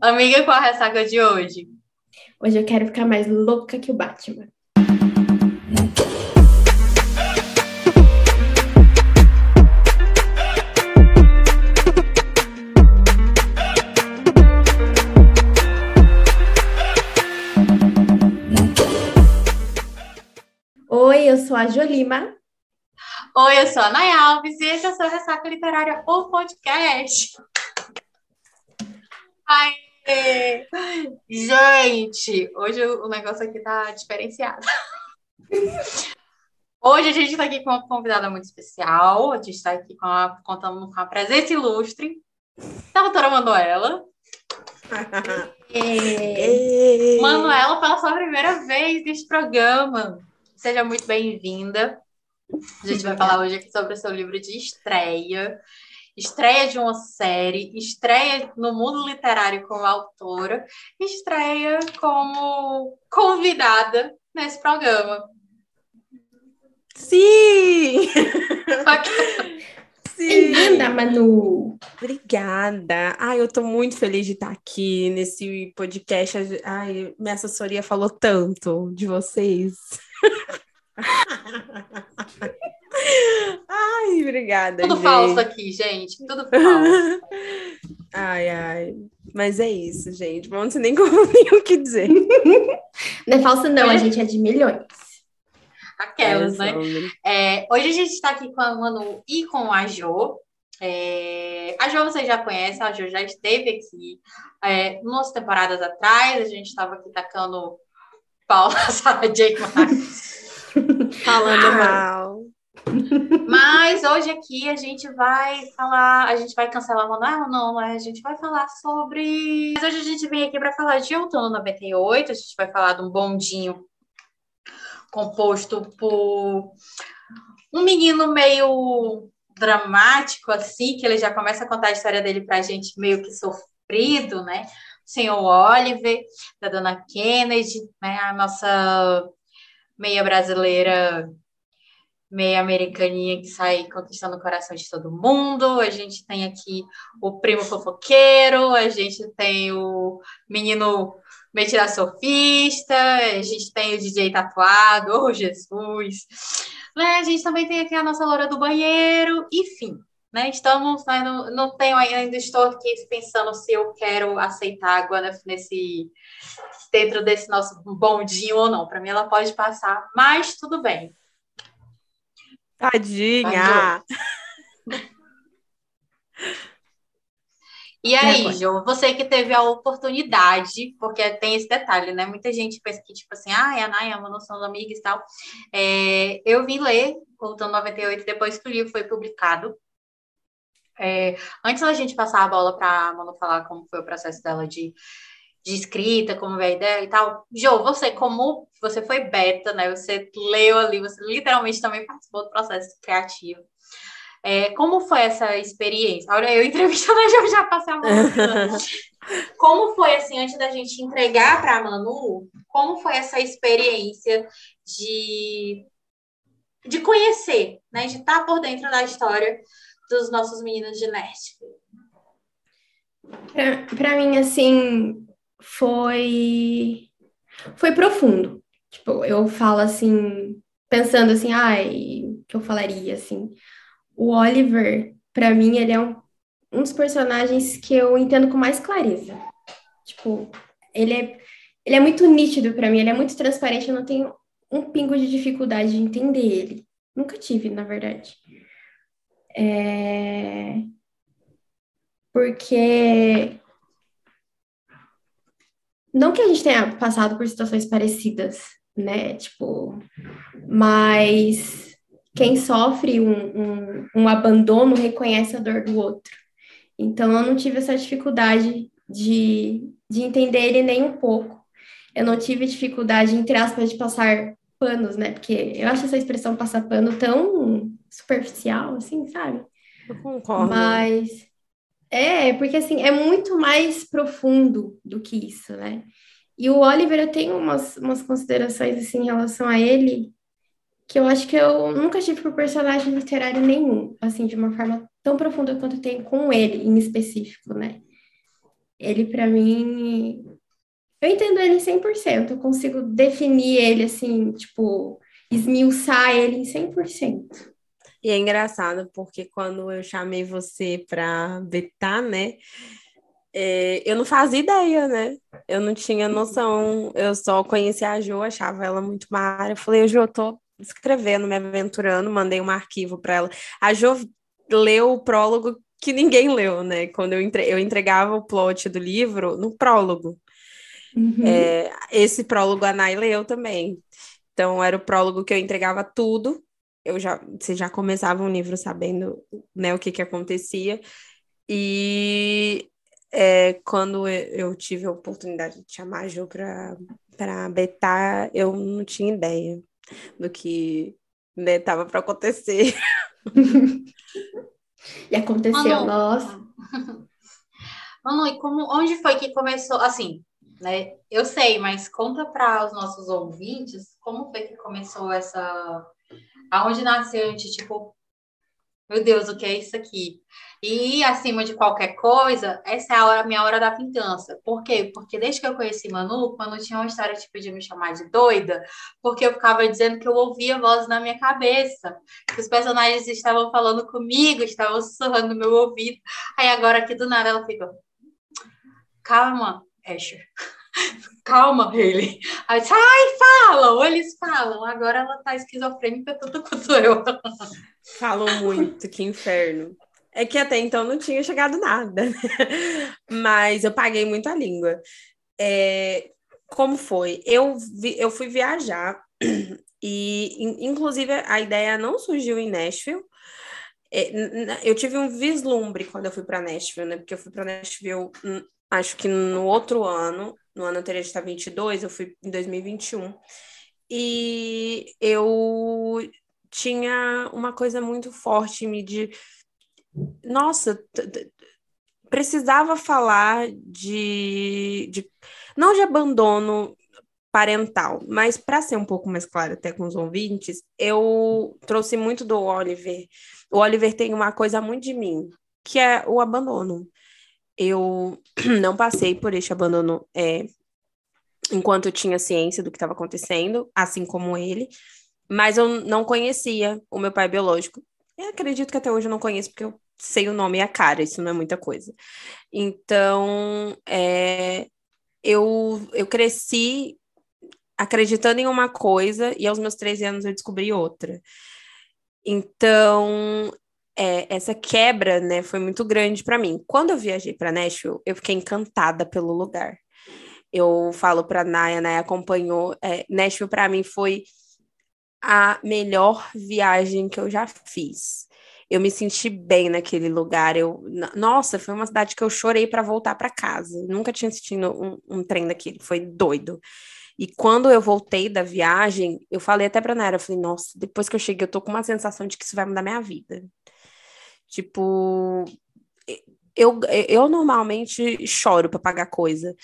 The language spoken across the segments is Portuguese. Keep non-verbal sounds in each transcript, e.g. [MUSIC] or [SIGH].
Amiga, qual a ressaca de hoje? Hoje eu quero ficar mais louca que o Batman. Oi, eu sou a Jolima. Oi, eu sou a Nay Alves e esse é o seu Ressaca Literária, o podcast. Ai, gente, hoje o negócio aqui tá diferenciado. Hoje a gente está aqui com uma convidada muito especial. A gente está aqui com a, contando com a presença ilustre da doutora Manuela. [LAUGHS] Manuela, pela sua primeira vez neste programa. Seja muito bem-vinda. A gente vai falar hoje aqui sobre o seu livro de estreia, estreia de uma série, estreia no mundo literário como autora, estreia como convidada nesse programa. [LAUGHS] Sim! Bem-vinda, Manu! Obrigada. Ai, eu tô muito feliz de estar aqui nesse podcast. Ai, minha assessoria falou tanto de vocês. [LAUGHS] Ai, obrigada. Tudo gente. falso aqui, gente. Tudo [LAUGHS] falso. ai, ai. Mas é isso, gente. Não sei nem [LAUGHS] como nem o que dizer. [LAUGHS] Não é falso, não, a gente é de milhões. Aquelas, né? É, hoje a gente está aqui com a Manu e com a Jo. É, a Jo vocês já conhecem, a Jo já esteve aqui é, umas temporadas atrás. A gente estava aqui tacando pau na J. Maas. Falando mal. Mas hoje aqui a gente vai falar, a gente vai cancelar Manuel? Não, a gente vai falar sobre. Mas hoje a gente vem aqui para falar de Outono 98, a gente vai falar de um bondinho composto por um menino meio dramático, assim, que ele já começa a contar a história dele para a gente meio que sofrido, né? O senhor Oliver, da dona Kennedy, né? A nossa meia brasileira, meia americaninha que sai conquistando o coração de todo mundo. A gente tem aqui o primo fofoqueiro, a gente tem o menino metida sofista, a gente tem o DJ tatuado, [LAUGHS] oh Jesus. Né? A gente também tem aqui a nossa loura do banheiro, enfim. Né? Estamos, né, não, não tenho ainda, estou aqui pensando se eu quero aceitar água nesse dentro desse nosso bondinho ou não. Para mim, ela pode passar, mas tudo bem. Tadinha! E aí, Jo, você que teve a oportunidade, porque tem esse detalhe, né? Muita gente pensa que, tipo assim, ah, a é uma noção de amigas e tal. É, eu vim ler Voltando 98 depois que o livro foi publicado. É, antes da gente passar a bola para a Manu falar como foi o processo dela de, de escrita, como veio a ideia e tal. Jo, você, como você foi beta, né? Você leu ali, você literalmente também participou do processo criativo. É, como foi essa experiência? Olha, eu entrevistando a Jo já passei a mão. [LAUGHS] como foi, assim, antes da gente entregar para a Manu, como foi essa experiência de, de conhecer, né? De estar por dentro da história dos nossos meninos de Nashville? Para mim, assim, foi foi profundo. Tipo, eu falo assim, pensando assim, ai, o que eu falaria assim. O Oliver, para mim, ele é um, um dos personagens que eu entendo com mais clareza. Tipo, ele é ele é muito nítido para mim, ele é muito transparente, eu não tenho um pingo de dificuldade de entender ele. Nunca tive, na verdade. É... Porque não que a gente tenha passado por situações parecidas, né? Tipo, mas quem sofre um, um, um, abandono reconhece a dor do outro. Então, eu não tive essa dificuldade de, de entender ele nem um pouco. Eu não tive dificuldade, entre aspas, de passar panos, né? Porque eu acho essa expressão passar pano tão superficial, assim, sabe? Eu concordo. Mas é, porque assim, é muito mais profundo do que isso, né? E o Oliver, eu tenho umas, umas considerações assim em relação a ele que eu acho que eu nunca tive por personagem literário nenhum, assim, de uma forma tão profunda quanto tenho com ele em específico, né? ele para mim eu entendo ele 100%, eu consigo definir ele assim, tipo, esmiuçar ele em 100%. E é engraçado porque quando eu chamei você para betar, né? É, eu não fazia ideia, né? Eu não tinha noção. Eu só conhecia a Jo, achava ela muito mara. Eu falei, Jo, eu tô escrevendo, me aventurando, mandei um arquivo para ela. A Jo leu o prólogo que ninguém leu, né? Quando eu, entre... eu entregava o plot do livro no prólogo. Uhum. É, esse prólogo a Nay leu também. Então, era o prólogo que eu entregava tudo. Eu já, você já começava um livro sabendo né, o que, que acontecia. E é, quando eu tive a oportunidade de chamar a Jo para betar, eu não tinha ideia do que estava né, para acontecer. [LAUGHS] e aconteceu, Manu, nossa. [LAUGHS] Manu, e como, onde foi que começou? Assim, né? Eu sei, mas conta para os nossos ouvintes como foi que começou essa. Aonde nasceu, tipo, meu Deus, o que é isso aqui? E acima de qualquer coisa, essa é a hora, minha hora da vingança. Por quê? Porque desde que eu conheci Manu, quando tinha uma história tipo de me chamar de doida, porque eu ficava dizendo que eu ouvia vozes na minha cabeça, que os personagens estavam falando comigo, estavam sussurrando no meu ouvido. Aí agora aqui do nada ela fica, calma, Asher. Calma, ele. Aí disse, ai, falam, eles falam. Agora ela tá esquizofrênica tanto quanto eu. Falam muito, que inferno. É que até então não tinha chegado nada, né? mas eu paguei muito a língua. É, como foi? Eu, vi, eu fui viajar e, inclusive, a ideia não surgiu em Nashville. É, eu tive um vislumbre quando eu fui para Nashville, né? Porque eu fui para Nashville hum, acho que no outro ano, no ano anterior estar 22, eu fui em 2021, e eu tinha uma coisa muito forte em mim de, nossa, precisava falar de, de, não de abandono parental, mas para ser um pouco mais claro até com os ouvintes, eu trouxe muito do Oliver. O Oliver tem uma coisa muito de mim, que é o abandono eu [CLEARS THROAT] não passei por este abandono é, enquanto eu tinha ciência do que estava acontecendo, assim como ele, mas eu não conhecia o meu pai biológico. Eu acredito que até hoje eu não conheço, porque eu sei o nome e a cara, isso não é muita coisa. Então, é, eu, eu cresci acreditando em uma coisa e aos meus 13 anos eu descobri outra. Então, é, essa quebra, né, foi muito grande para mim. Quando eu viajei para Nashville, eu fiquei encantada pelo lugar. Eu falo para Naya, Naya acompanhou. É, Nashville para mim foi a melhor viagem que eu já fiz. Eu me senti bem naquele lugar. Eu, nossa, foi uma cidade que eu chorei para voltar para casa. Nunca tinha assistido um, um trem daquele, foi doido. E quando eu voltei da viagem, eu falei até pra Nara, eu falei, nossa, depois que eu cheguei, eu tô com uma sensação de que isso vai mudar minha vida. Tipo, eu, eu normalmente choro para pagar coisa.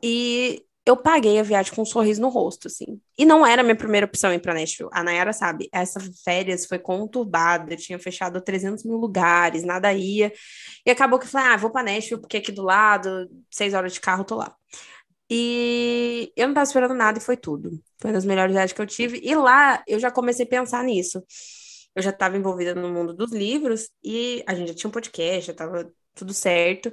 E eu paguei a viagem com um sorriso no rosto, assim. E não era a minha primeira opção ir pra Nashville. A Nayara sabe, essa férias foi conturbada, tinha fechado 300 mil lugares, nada ia. E acabou que eu falei, ah, vou pra Nashville, porque aqui do lado, seis horas de carro, tô lá. E eu não tava esperando nada e foi tudo. Foi uma das melhores viagens que eu tive. E lá eu já comecei a pensar nisso eu já estava envolvida no mundo dos livros e a gente já tinha um podcast, já estava tudo certo.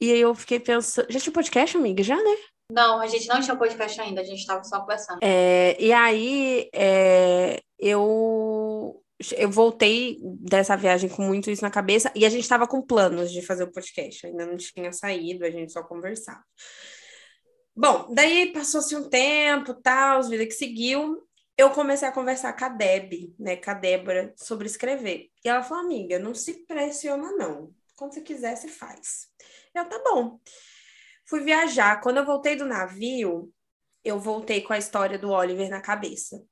E aí eu fiquei pensando. Já tinha podcast, amiga? Já, né? Não, a gente não tinha podcast ainda, a gente estava só conversando. É, e aí é, eu, eu voltei dessa viagem com muito isso na cabeça e a gente estava com planos de fazer o podcast, ainda não tinha saído, a gente só conversava. Bom, daí passou-se um tempo, tal, vida que seguiu, eu comecei a conversar com a Deb, né, com a Débora, sobre escrever. E ela falou, amiga, não se pressiona, não. Quando você quiser, você faz. Eu, tá bom. Fui viajar. Quando eu voltei do navio, eu voltei com a história do Oliver na cabeça.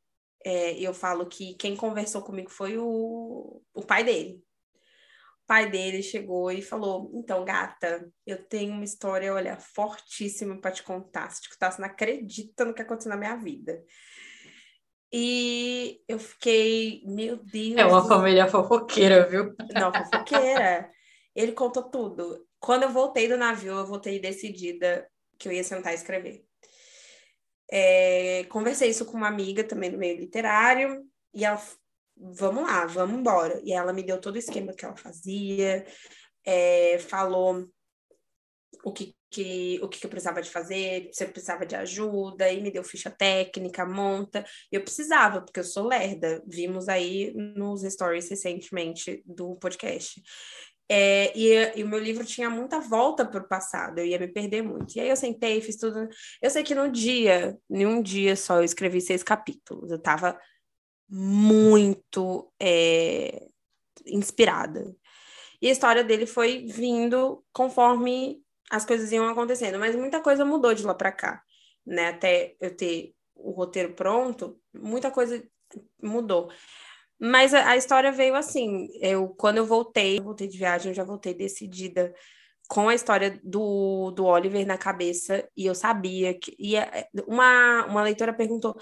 É, eu falo que quem conversou comigo foi o, o pai dele. O pai dele chegou e falou: Então, gata, eu tenho uma história, olha, fortíssima para te contar. Se te contar, você não acredita no que aconteceu na minha vida. E eu fiquei, meu Deus. É uma família fofoqueira, viu? Não, fofoqueira. Ele contou tudo. quando eu voltei do navio, eu voltei decidida que eu ia sentar e escrever. É, conversei isso com uma amiga também do meio literário, e ela, vamos lá, vamos embora. E ela me deu todo o esquema que ela fazia, é, falou o que, que, o que eu precisava de fazer, se eu precisava de ajuda, e me deu ficha técnica, monta. Eu precisava, porque eu sou lerda. Vimos aí nos stories recentemente do podcast. É, e, e, o meu livro tinha muita volta para o passado, eu ia me perder muito. E aí eu sentei, fiz tudo. Eu sei que no dia, em um dia só, eu escrevi seis capítulos. Eu estava muito é, inspirada. E a história dele foi vindo conforme as coisas iam acontecendo, mas muita coisa mudou de lá para cá, né? Até eu ter o roteiro pronto, muita coisa mudou. Mas a, a, história veio assim. Eu, quando eu voltei, eu voltei de viagem, eu já voltei decidida com a história do, do Oliver na cabeça, e eu sabia que. E uma, uma leitora perguntou: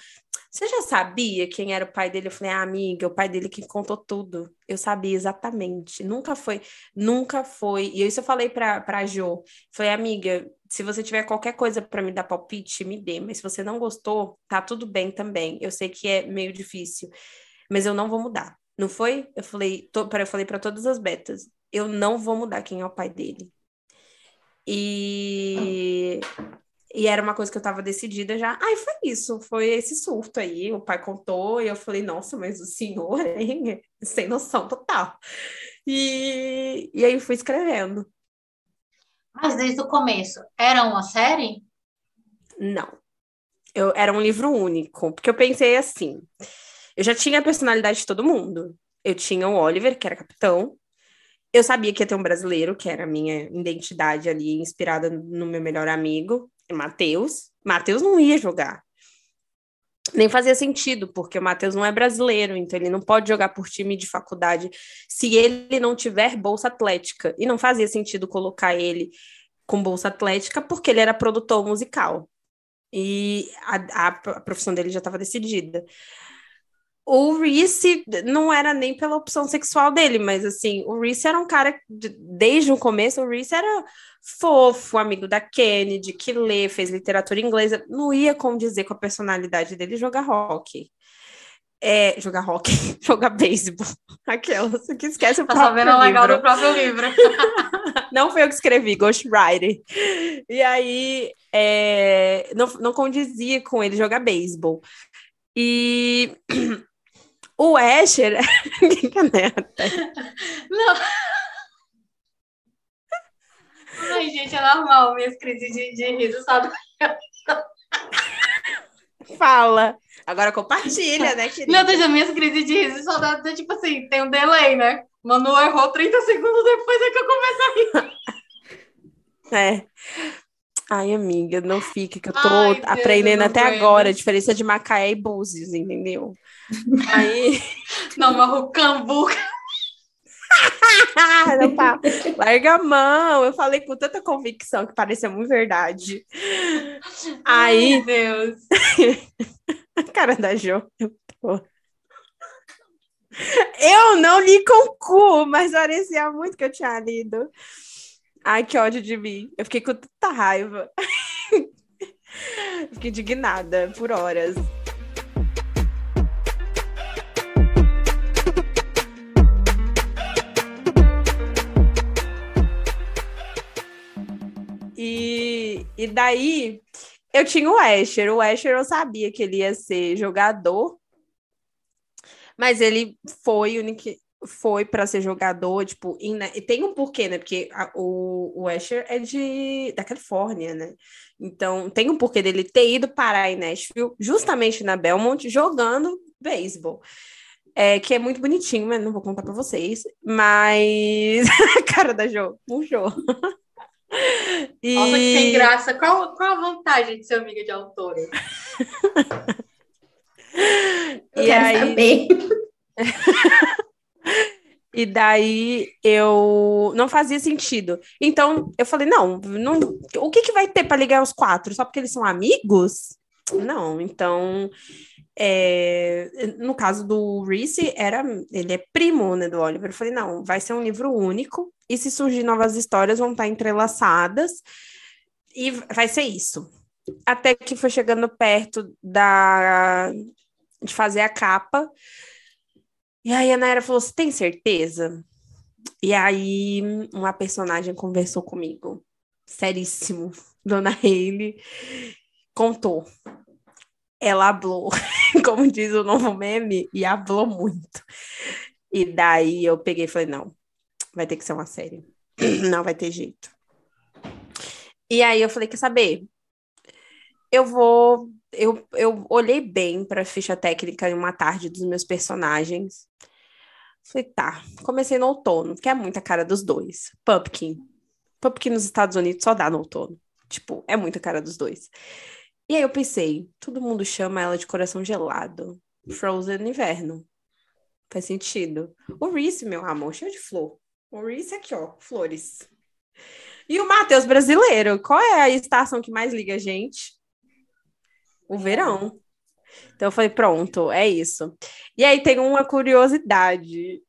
Você já sabia quem era o pai dele? Eu falei, ah, amiga, o pai dele que contou tudo. Eu sabia exatamente. Nunca foi, nunca foi. E isso eu falei pra, pra Jo. Falei, amiga, se você tiver qualquer coisa para me dar palpite, me dê. Mas se você não gostou, tá tudo bem também. Eu sei que é meio difícil mas eu não vou mudar. Não foi? Eu falei, to, eu falei para todas as betas, eu não vou mudar quem é o pai dele. E e era uma coisa que eu estava decidida já. Aí foi isso, foi esse surto aí. O pai contou e eu falei, nossa, mas o senhor, [LAUGHS] hein? Sem noção total. E, e aí fui escrevendo. Mas desde o começo, era uma série? Não. Eu, era um livro único, porque eu pensei assim. Eu já tinha a personalidade de todo mundo. Eu tinha o Oliver, que era capitão. Eu sabia que ia ter um brasileiro, que era a minha identidade ali, inspirada no meu melhor amigo, Matheus. Matheus não ia jogar. Nem fazia sentido, porque o Matheus não é brasileiro, então ele não pode jogar por time de faculdade se ele não tiver bolsa atlética. E não fazia sentido colocar ele com bolsa atlética, porque ele era produtor musical. E a, a profissão dele já estava decidida o Reese não era nem pela opção sexual dele, mas assim, o Reese era um cara, desde o começo, o Reese era fofo, amigo da Kennedy, que lê, fez literatura inglesa, não ia condizer com a personalidade dele jogar rock. É, jogar rock, [LAUGHS] jogar beisebol. [LAUGHS] Aquelas que esquece o tá próprio livro. legal do próprio livro. não foi eu que escrevi, Ghostwriter. E aí, é, não, não condizia com ele jogar beisebol. E [CLEARS THROAT] o Asher. [LAUGHS] que caneta. Não. Ai, gente, é normal minhas crises de, de riso, sabe? Fala. Agora compartilha, né, querida? Não, deixa minhas crises de riso só dá, tipo assim, tem um delay, né? Manu errou 30 segundos depois é que eu começo a rir. É. Ai, amiga, não fique, que eu tô Ai, aprendendo Deus, até agora a diferença de Macaé e Búzios, entendeu? Aí. [LAUGHS] Não, Marrucambu. [LAUGHS] não tá. Larga a mão. Eu falei com tanta convicção que parecia muito verdade. Aí. Deus. a [LAUGHS] cara da Jo. Eu não li com o cu, mas parecia muito que eu tinha lido. Ai, que ódio de mim. Eu fiquei com tanta raiva. fiquei indignada por horas. E, e daí eu tinha o Asher. O Asher eu sabia que ele ia ser jogador, mas ele foi único, foi para ser jogador, tipo, em, e tem um porquê, né? Porque a, o, o Asher é de da Califórnia, né? Então, tem um porquê dele ter ido parar em Nashville, justamente na Belmont, jogando beisebol. É, que é muito bonitinho, mas não vou contar para vocês. Mas [LAUGHS] cara da Jo, puxou. [LAUGHS] e... Nossa, que sem graça. Qual, qual a vantagem de ser amiga de autora? [LAUGHS] e aí... saber. [LAUGHS] E daí eu não fazia sentido. Então eu falei: não, não o que, que vai ter para ligar os quatro? Só porque eles são amigos? Não, então É, no caso do Reese, era, ele é primo né, do Oliver. Eu falei, não, vai ser um livro único, e se surgir novas histórias, vão estar entrelaçadas, e vai ser isso. Até que foi chegando perto da de fazer a capa. E aí a Naira falou: Você tem certeza? E aí uma personagem conversou comigo. Seríssimo. Dona Hayley contou. Ela hablou, [LAUGHS] como diz o novo meme, e hablou muito. E daí eu peguei e falei: Não, vai ter que ser uma série. [CLEARS THROAT] Não vai ter jeito. E aí eu falei: Quer saber? Eu vou eu, eu olhei bem para a ficha técnica em uma tarde dos meus personagens. Falei, tá, comecei no outono, que é muita cara dos dois. Pumpkin. Pumpkin nos Estados Unidos só dá no outono. Tipo, é muita cara dos dois. E aí eu pensei, todo mundo chama ela de coração gelado. Frozen no inverno. Faz sentido. O Reese, meu amor, cheio de flor. O Reese aqui, ó, flores. E o Matheus brasileiro, qual é a estação que mais liga a gente? o verão. Então eu falei, pronto, é isso. E aí tem uma curiosidade.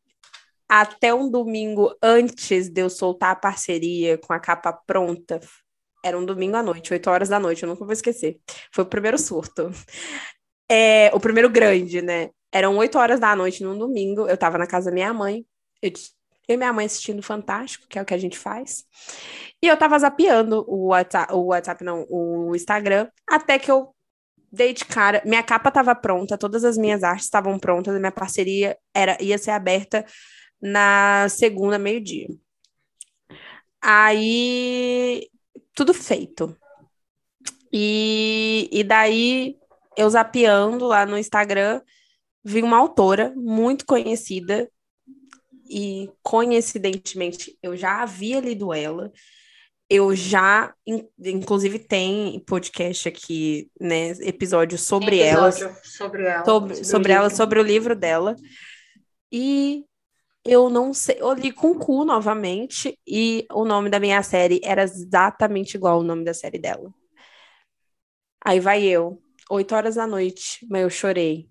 Até um domingo antes de eu soltar a parceria com a capa pronta, era um domingo à noite, 8 horas da noite, eu nunca vou esquecer. Foi o primeiro surto. É, o primeiro grande, né? Eram 8 horas da noite num domingo, eu tava na casa da minha mãe, eu, e minha mãe assistindo Fantástico, que é o que a gente faz. E eu tava zapeando o WhatsApp, o WhatsApp não, o Instagram, até que eu dei de cara, minha capa estava pronta, todas as minhas artes estavam prontas, a minha parceria era ia ser aberta na segunda meio-dia. Aí tudo feito. E, e daí eu zapeando lá no Instagram, vi uma autora muito conhecida e coincidentemente eu já havia lido ela eu já, inclusive, tem podcast aqui, né? Episódio sobre ela. Sobre ela. Sobre, sobre, sobre ela, sobre o livro dela. E eu não sei, eu li com cu novamente, e o nome da minha série era exatamente igual ao nome da série dela. Aí vai eu, oito horas da noite, mas eu chorei.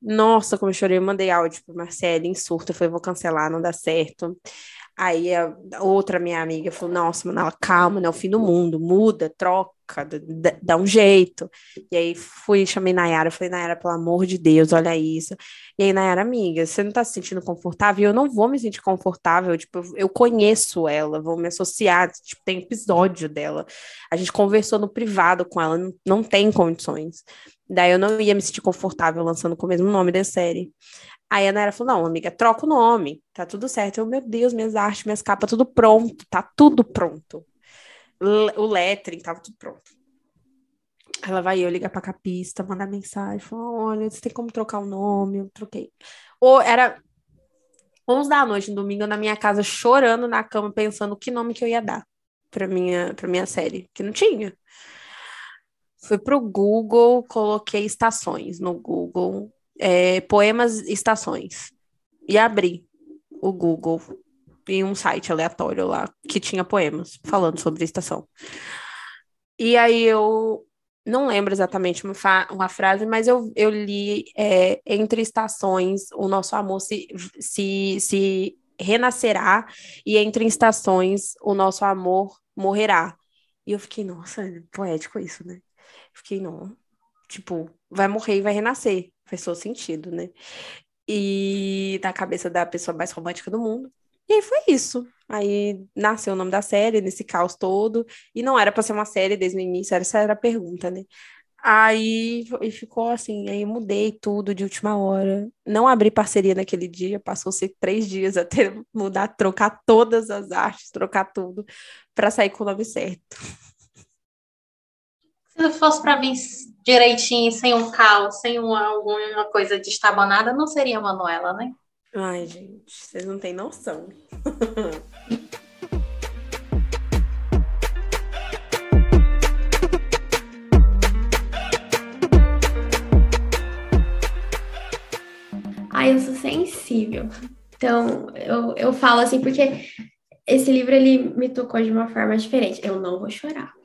Nossa, como eu chorei, eu mandei áudio pro Marcelo em surto, eu falei, vou cancelar, não dá certo. Aí a outra minha amiga falou: Nossa, Manala, calma, não é o fim do mundo, muda, troca, dá um jeito. E aí fui, chamei Nayara, falei: Nayara, pelo amor de Deus, olha isso. E aí, Nayara, amiga, você não tá se sentindo confortável? Eu não vou me sentir confortável, tipo, eu conheço ela, vou me associar, tipo, tem episódio dela. A gente conversou no privado com ela, não, não tem condições. Daí eu não ia me sentir confortável lançando com o mesmo nome da série. Aí a Nayara falou: não, amiga, troca o nome, tá tudo certo. Eu, meu Deus, minhas artes, minhas capas, tudo pronto, tá tudo pronto. O lettering, tava tudo pronto. Ela vai eu ligar pra capista, mandar mensagem, falar: olha, você tem como trocar o nome? Eu troquei. Ou era 11 da noite, no domingo, na minha casa, chorando na cama, pensando que nome que eu ia dar pra minha, pra minha série, que não tinha. Fui pro Google, coloquei estações no Google, é, poemas estações. E abri o Google em um site aleatório lá que tinha poemas falando sobre estação. E aí eu não lembro exatamente uma, uma frase, mas eu, eu li é, entre estações o nosso amor se, se, se renascerá e entre estações o nosso amor morrerá. E eu fiquei, nossa, poético isso, né? Fiquei, não, tipo, vai morrer e vai renascer. Faz todo sentido, né? E na cabeça da pessoa mais romântica do mundo. E aí foi isso. Aí nasceu o nome da série, nesse caos todo. E não era para ser uma série desde o início, essa era a pergunta, né? Aí e ficou assim, aí mudei tudo de última hora. Não abri parceria naquele dia, passou-se três dias até [LAUGHS] mudar, trocar todas as artes, trocar tudo, para sair com o nome certo. Se fosse para vir direitinho, sem um caos, sem uma, alguma coisa destabanada, não seria Manuela, né? Ai, gente, vocês não têm noção. [LAUGHS] Ai, eu sou sensível. Então, eu, eu falo assim, porque esse livro ele me tocou de uma forma diferente. Eu não vou chorar.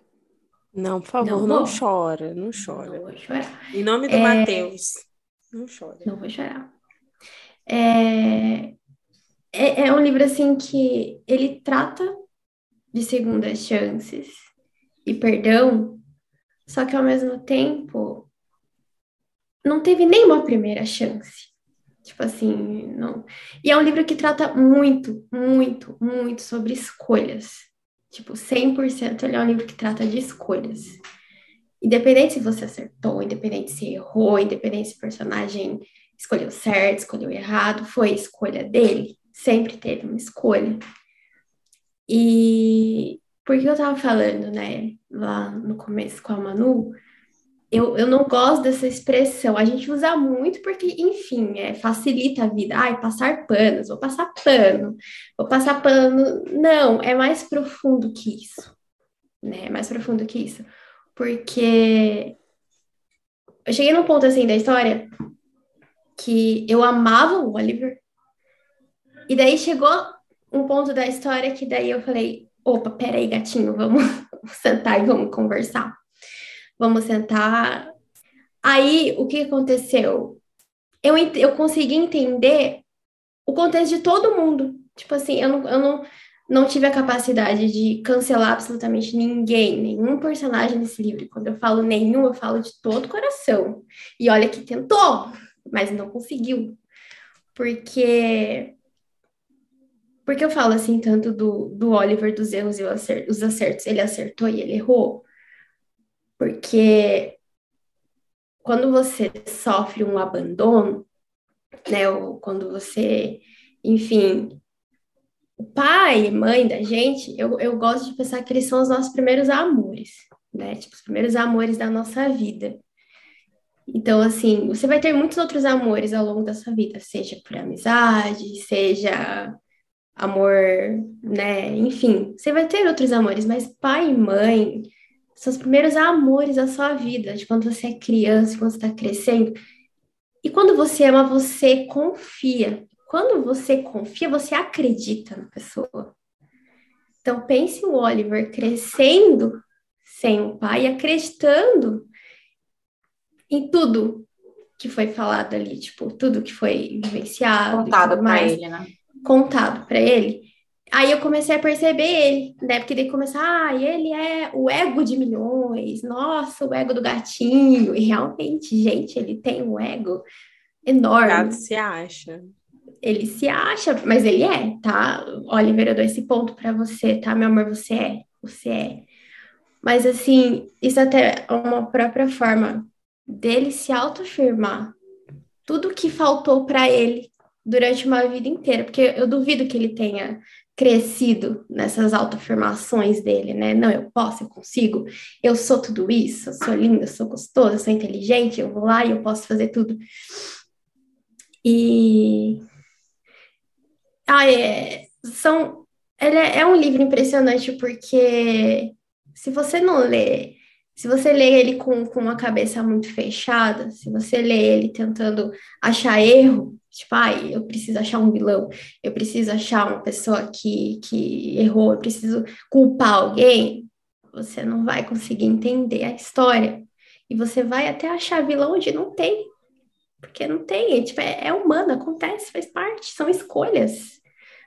Não, por favor, Não não, chora, não chora. Não vou chorar. Em nome do É. Mateus, não chora. Não vou chorar. É, é, é um livro assim que ele trata de segundas chances e perdão, só que ao mesmo tempo não teve nenhuma primeira chance. Tipo assim, não. E é um livro que trata muito, muito, muito sobre escolhas. Tipo, 100% ele é um livro que trata de escolhas. Independente se você acertou, independente se errou, independente se o personagem escolheu certo, escolheu errado, foi escolha dele. Sempre teve uma escolha. E por que eu tava falando, né, lá no começo com a Manu, eu, eu não gosto dessa expressão. A gente usa muito porque, enfim, é, facilita a vida. Ai, passar panos, vou passar pano, vou passar pano. Não, é mais profundo que isso. Né? É mais profundo que isso. Porque eu cheguei num ponto assim da história que eu amava o Oliver. E daí chegou um ponto da história que daí eu falei, opa, peraí, gatinho, vamos [LAUGHS] sentar e vamos conversar. Vamos sentar. Aí, o que aconteceu? Eu, eu consegui entender o contexto de todo mundo. Tipo assim, eu não, eu não, não tive a capacidade de cancelar absolutamente ninguém, nenhum personagem nesse livro. Quando eu falo nenhum, eu falo de todo o coração. E olha que tentou, mas não conseguiu. Porque. Porque eu falo assim tanto do, do Oliver, dos erros e os acertos. Ele acertou e ele errou. Porque quando você sofre um abandono, né, ou quando você, enfim, o pai e mãe da gente, eu, eu gosto de pensar que eles são os nossos primeiros amores, né, tipo, os primeiros amores da nossa vida. Então, assim, você vai ter muitos outros amores ao longo da sua vida, seja por amizade, seja amor, né, enfim, você vai ter outros amores, mas pai e mãe são os primeiros amores da sua vida, de quando você é criança, quando você está crescendo. E quando você ama, você confia. Quando você confia, você acredita na pessoa. Então, pense o Oliver crescendo sem o pai, acreditando em tudo que foi falado ali, tipo, tudo que foi vivenciado Contado mais ele, né? contado para ele. Aí eu comecei a perceber ele, né? Porque daí começou, ah, ele é o ego de milhões, nossa, o ego do gatinho. E realmente, gente, ele tem um ego enorme. Gato se acha. Ele se acha, mas ele é, tá? Oliver, eu dou esse ponto para você, tá, meu amor? Você é, você é. Mas assim, isso até é uma própria forma dele se autoafirmar. Tudo que faltou para ele durante uma vida inteira, porque eu duvido que ele tenha crescido nessas autoafirmações dele, né? Não, eu posso, eu consigo, eu sou tudo isso, eu sou linda, eu sou gostosa, eu sou inteligente, eu vou lá e eu posso fazer tudo. E ah, é, são, ele é, é um livro impressionante porque se você não lê, se você lê ele com, com uma cabeça muito fechada, se você lê ele tentando achar erro, tipo, ai, eu preciso achar um vilão, eu preciso achar uma pessoa que, que errou, eu preciso culpar alguém, você não vai conseguir entender a história. E você vai até achar vilão onde não tem. Porque não tem, é, tipo, é, é humano, acontece, faz parte, são escolhas.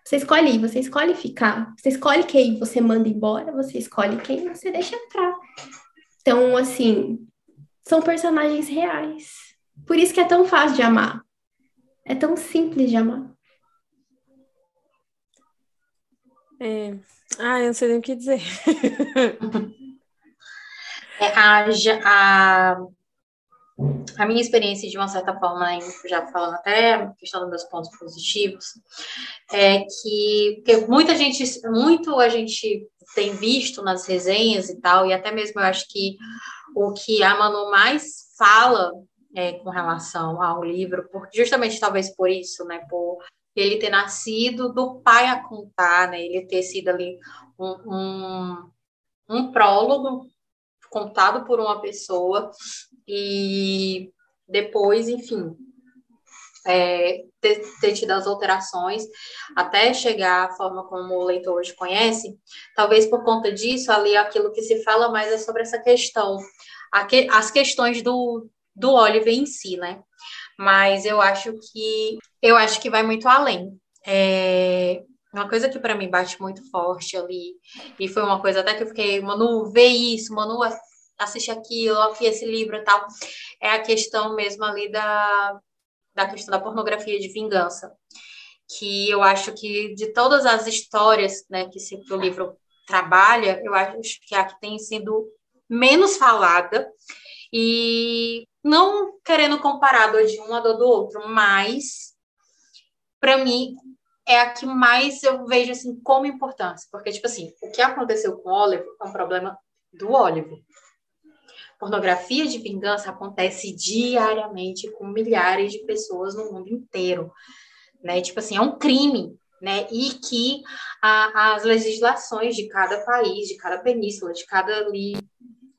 Você escolhe ir, você escolhe ficar, você escolhe quem você manda embora, você escolhe quem você deixa entrar. Então, assim, são personagens reais. Por isso que é tão fácil de amar. É tão simples de amar. É. Ah, eu não sei nem o que dizer. [LAUGHS] É, a, a, a minha experiência, de uma certa forma, já falando até a questão dos meus pontos positivos, é que porque muita gente, muito a gente tem visto nas resenhas e tal, e até mesmo eu acho que o que a Manu mais fala é, com relação ao livro, porque justamente talvez por isso, né, por ele ter nascido do pai a contar, né, ele ter sido ali um, um, um prólogo contado por uma pessoa e depois, enfim, é, ter, ter, tido as alterações até chegar à forma como o leitor hoje conhece, talvez por conta disso, ali aquilo que se fala mais é sobre essa questão, as questões do, do Oliver em si, né? Mas eu acho que eu acho que vai muito além. É, uma coisa que para mim bate muito forte ali, e foi uma coisa até que eu fiquei, Manu, vê isso, Manu, assiste aquilo, aqui esse livro e tal, é a questão mesmo ali da, da questão da pornografia de vingança, que eu acho que de todas as histórias né, que, o livro trabalha, eu acho que é a que tem sido menos falada, e não querendo comparar a de um a do outro, mas para mim é a que mais eu vejo assim como importância, porque tipo assim, o que aconteceu com o Oliver é um problema do Oliver. Pornografia de vingança acontece diariamente com milhares de pessoas no mundo inteiro, né? Tipo assim, é um crime, né? E que a, as legislações de cada país, de cada península, de cada ali,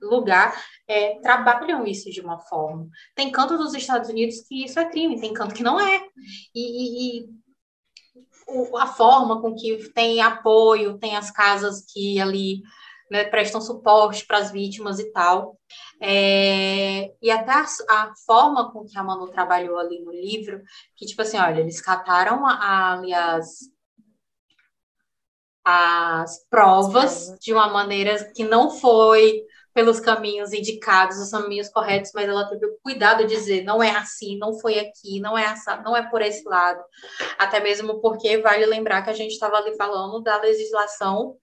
lugar é, trabalham isso de uma forma. Tem canto dos Estados Unidos que isso é crime, tem canto que não é. E, e, e o, a forma com que tem apoio, tem as casas que ali né, prestam suporte para as vítimas e tal. É, e até a, a, forma com que a Manu trabalhou ali no livro, que tipo assim, olha, eles cataram ali as, as provas de uma maneira que não foi pelos caminhos indicados, os caminhos corretos, mas ela teve o cuidado de dizer não é assim, não foi aqui, não é essa, não é por esse lado. Até mesmo porque vale lembrar que a gente estava ali falando da legislação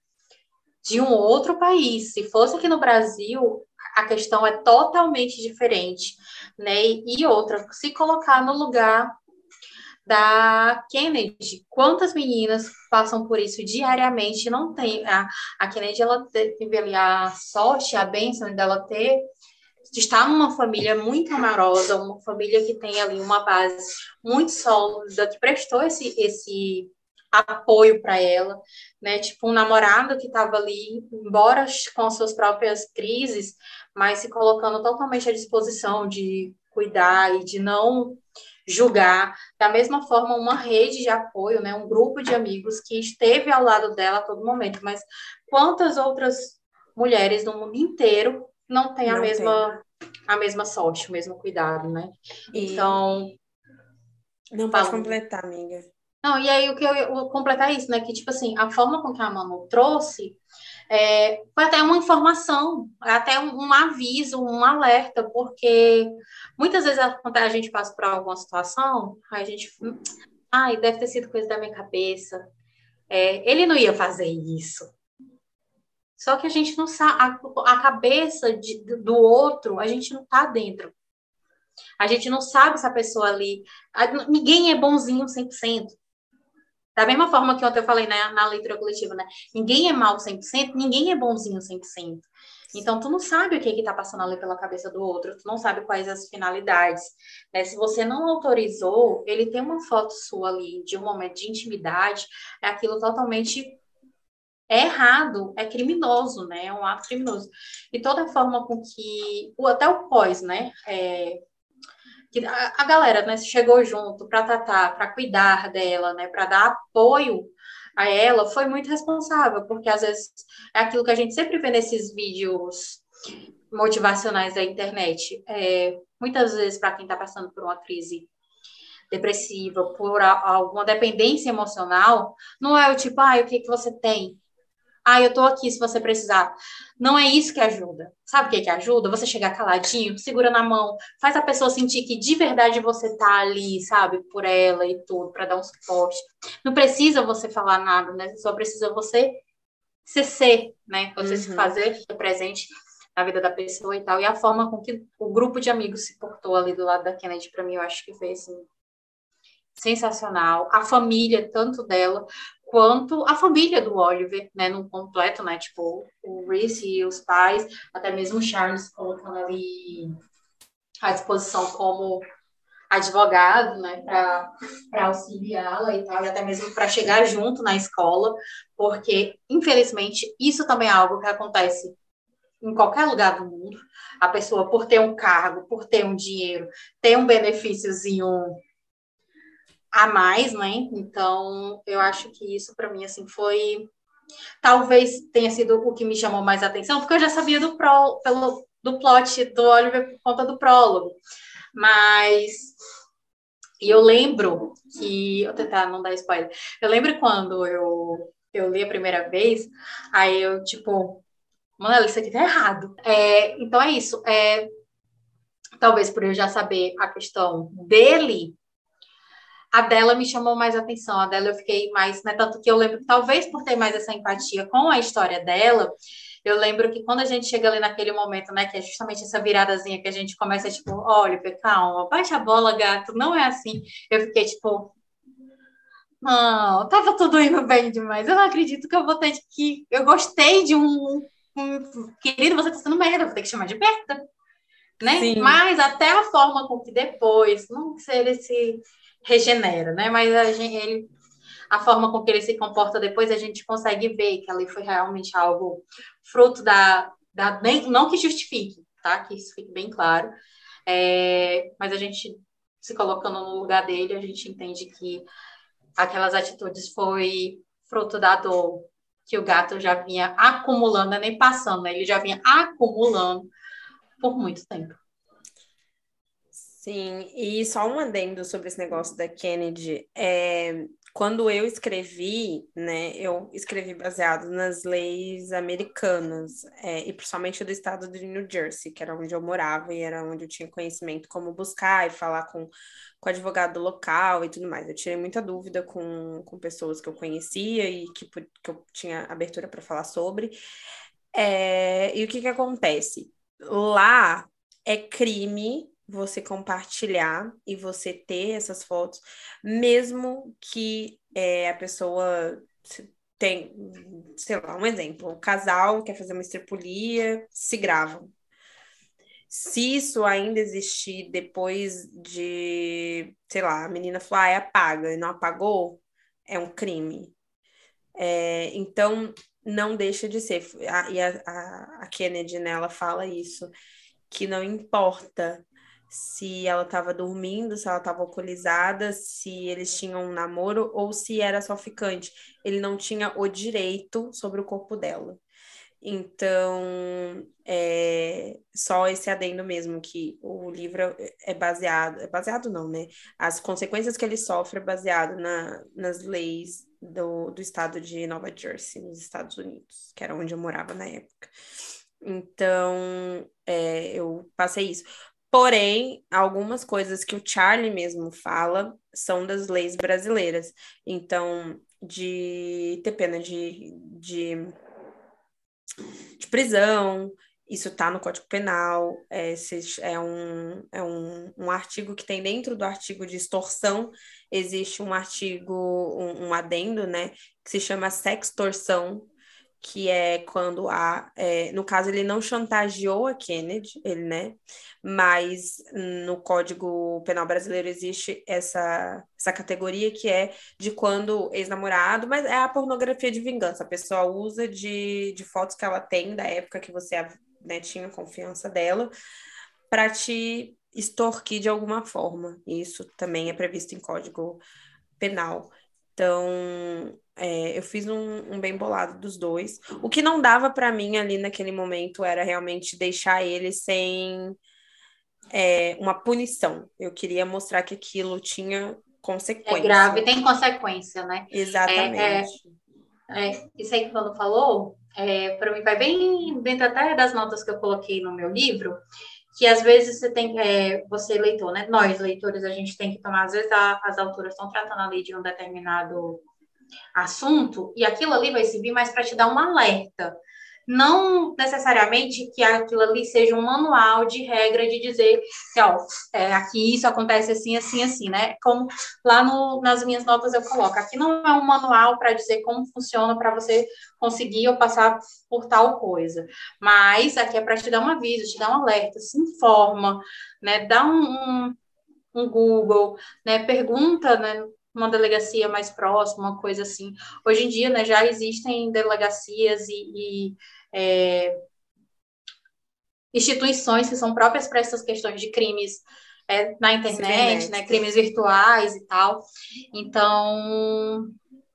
de um outro país. Se fosse aqui no Brasil, a questão é totalmente diferente, né? E outra, se colocar no lugar da Kennedy. Quantas meninas passam por isso diariamente? Não tem. A, a Kennedy ela teve a sorte, a bênção dela ter de estar numa família muito amorosa, uma família que tem ali uma base muito sólida, que prestou esse, esse apoio para ela, né? Tipo um namorado que estava ali, embora com suas próprias crises, mas se colocando totalmente à disposição de cuidar e de não julgar. Da mesma forma, uma rede de apoio, né, um grupo de amigos que esteve ao lado dela a todo momento. Mas quantas outras mulheres no mundo inteiro não têm não a mesma tem. a mesma sorte, o mesmo cuidado, né? E... Então, não pode completar, amiga. Não, e aí o que eu ia completar é isso, né? Que, tipo assim, a forma com que a Manu trouxe é, foi até uma informação, até um, um, aviso, um alerta, porque muitas vezes quando a gente passa por alguma situação, a gente, ai, deve ter sido coisa da minha cabeça. É, ele não ia fazer isso. Só que a gente não sabe, a, a cabeça de, do outro, a gente não tá dentro. A gente não sabe se a pessoa ali. A, ninguém é bonzinho 100%. Da mesma forma que ontem eu falei né, na leitura coletiva, né? Ninguém é mal 100%, ninguém é bonzinho 100%. Então, tu não sabe o que está passando ali pela cabeça do outro, tu não sabe quais as finalidades. Né? Se você não autorizou, ele tem uma foto sua ali de um momento de intimidade, é aquilo totalmente errado, é criminoso, né? É um ato criminoso. E toda a forma com que, até o pós, né? É, que a, a galera né, chegou junto para tratar, para cuidar dela, né, para dar apoio a ela, foi muito responsável, porque às vezes é aquilo que a gente sempre vê nesses vídeos motivacionais da internet. É, muitas vezes, para quem está passando por uma crise depressiva, por a, alguma dependência emocional, não é o tipo, ah, o que, que você tem? Ah, eu tô aqui se você precisar. Não é isso que ajuda. Sabe o que, que ajuda? Você chegar caladinho, segura na mão, faz a pessoa sentir que de verdade você tá ali, sabe, por ela e tudo, para dar um suporte. Não precisa você falar nada, né? Só precisa você se ser, né? Você uhum. se fazer presente na vida da pessoa e tal. E a forma com que o grupo de amigos se portou ali do lado da Kennedy, para mim, eu acho que foi assim, sensacional. A família, tanto dela quanto a família do Oliver, né, no completo, né, tipo, o Reese e os pais, até mesmo o Charles colocando ali à disposição como advogado, né, para auxiliá-la e tal, e até mesmo para chegar junto na escola, porque, infelizmente, isso também é algo que acontece em qualquer lugar do mundo. A pessoa, por ter um cargo, por ter um dinheiro, ter um benefíciozinho a mais, né? Então, eu acho que isso para mim assim foi talvez tenha sido o que me chamou mais atenção, porque eu já sabia do pro, pelo do plot do Oliver por conta do prólogo. Mas e eu lembro que eu tentar não dar spoiler. Eu lembro quando eu eu li a primeira vez, aí eu tipo, mano, isso aqui tá errado. É, então é isso. É, talvez por eu já saber a questão dele, a dela me chamou mais atenção, a dela eu fiquei mais, né, tanto que eu lembro que talvez por ter mais essa empatia com a história dela, eu lembro que quando a gente chega ali naquele momento, né, que é justamente essa viradazinha que a gente começa, tipo, olha, calma, baixa a bola, gato, não é assim. Eu fiquei, tipo, não, tava tudo indo bem demais. Eu não acredito que eu vou ter que. Eu gostei de um. um... Querido, você tá sendo merda, vou ter que chamar de perto. Né? Sim. Mas até a forma com que depois, não sei ele se regenera, né? Mas a gente, ele, a forma com que ele se comporta depois, a gente consegue ver que ali foi realmente algo fruto da, da nem, não que justifique, tá? Que isso fique bem claro. É, mas a gente se colocando no lugar dele, a gente entende que aquelas atitudes foi fruto da dor que o gato já vinha acumulando, não é nem passando, né? ele já vinha acumulando por muito tempo. Sim, e só um adendo sobre esse negócio da Kennedy. É, quando eu escrevi, né, eu escrevi baseado nas leis americanas, é, e principalmente do estado de New Jersey, que era onde eu morava e era onde eu tinha conhecimento como buscar e falar com, com advogado local e tudo mais. Eu tirei muita dúvida com, com pessoas que eu conhecia e que, que eu tinha abertura para falar sobre. É, e o que, que acontece? Lá é crime você compartilhar e você ter essas fotos, mesmo que é, a pessoa tem, sei lá, um exemplo, o casal quer fazer uma estripulia, se gravam. Se isso ainda existir depois de, sei lá, a menina falar, ah, apaga e não apagou, é um crime. É, então, não deixa de ser. e a, a, a Kennedy, né, ela fala isso, que não importa se ela estava dormindo, se ela estava alcoolizada, se eles tinham um namoro ou se era só ficante. Ele não tinha o direito sobre o corpo dela. Então, é só esse adendo mesmo, que o livro é baseado, é baseado não, né? As consequências que ele sofre é baseado na, nas leis do, do estado de Nova Jersey, nos Estados Unidos, que era onde eu morava na época. Então, é, eu passei isso. Porém, algumas coisas que o Charlie mesmo fala são das leis brasileiras. Então, de ter pena de, de, de prisão, isso está no Código Penal, é, é, um, é um, um artigo que tem dentro do artigo de extorsão, existe um artigo, um, um adendo, né, que se chama sextorção, que é quando há, é, no caso ele não chantageou a Kennedy, ele, né, mas no Código Penal Brasileiro existe essa, essa categoria que é de quando ex-namorado, mas é a pornografia de vingança, a pessoa usa de, de fotos que ela tem da época que você né, tinha confiança dela para te extorquir de alguma forma, isso também é previsto em Código Penal. Então, é, eu fiz um, um, bem bolado dos dois. O que não dava para mim ali naquele momento era realmente deixar ele sem é, uma punição. Eu queria mostrar que aquilo tinha consequência. É grave, tem consequência, né? Exatamente. É, é, isso aí que quando falou, é, para mim vai bem dentro até das notas que eu coloquei no meu livro, que às vezes você tem, é, você leitor, né? Nós, leitores, a gente tem que tomar, às vezes a, as autoras estão tratando ali de um determinado assunto, e aquilo ali vai servir mais para te dar um alerta. Não necessariamente que aquilo ali seja um manual de regra de dizer que, ó, é, aqui isso acontece assim, assim, assim, né? Como lá no, nas minhas notas eu coloco, aqui não é um manual para dizer como funciona para você conseguir ou passar por tal coisa. Mas aqui é para te dar um aviso, te dar um alerta, se informa, né? Dá um, um, um Google, né? Pergunta, né? Uma delegacia mais próxima, uma coisa assim. Hoje em dia, né, já existem delegacias e, e é, instituições que são próprias para essas questões de crimes é, na internet, né? Crimes virtuais e tal. Então,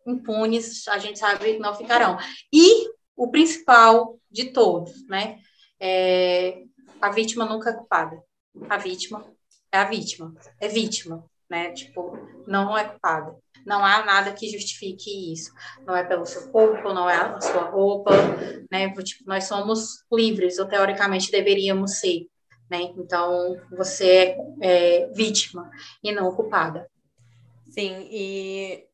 impunes, a gente sabe que não ficarão. E o principal de todos, né? É, a vítima nunca é culpada. A vítima é a vítima, é vítima, né? Tipo, não é culpada. Não há nada que justifique isso. Não é pelo seu corpo, não é a sua roupa, né? Tipo, nós somos livres, ou teoricamente deveríamos ser, né? Então, você é, é vítima e não culpada. Sim, e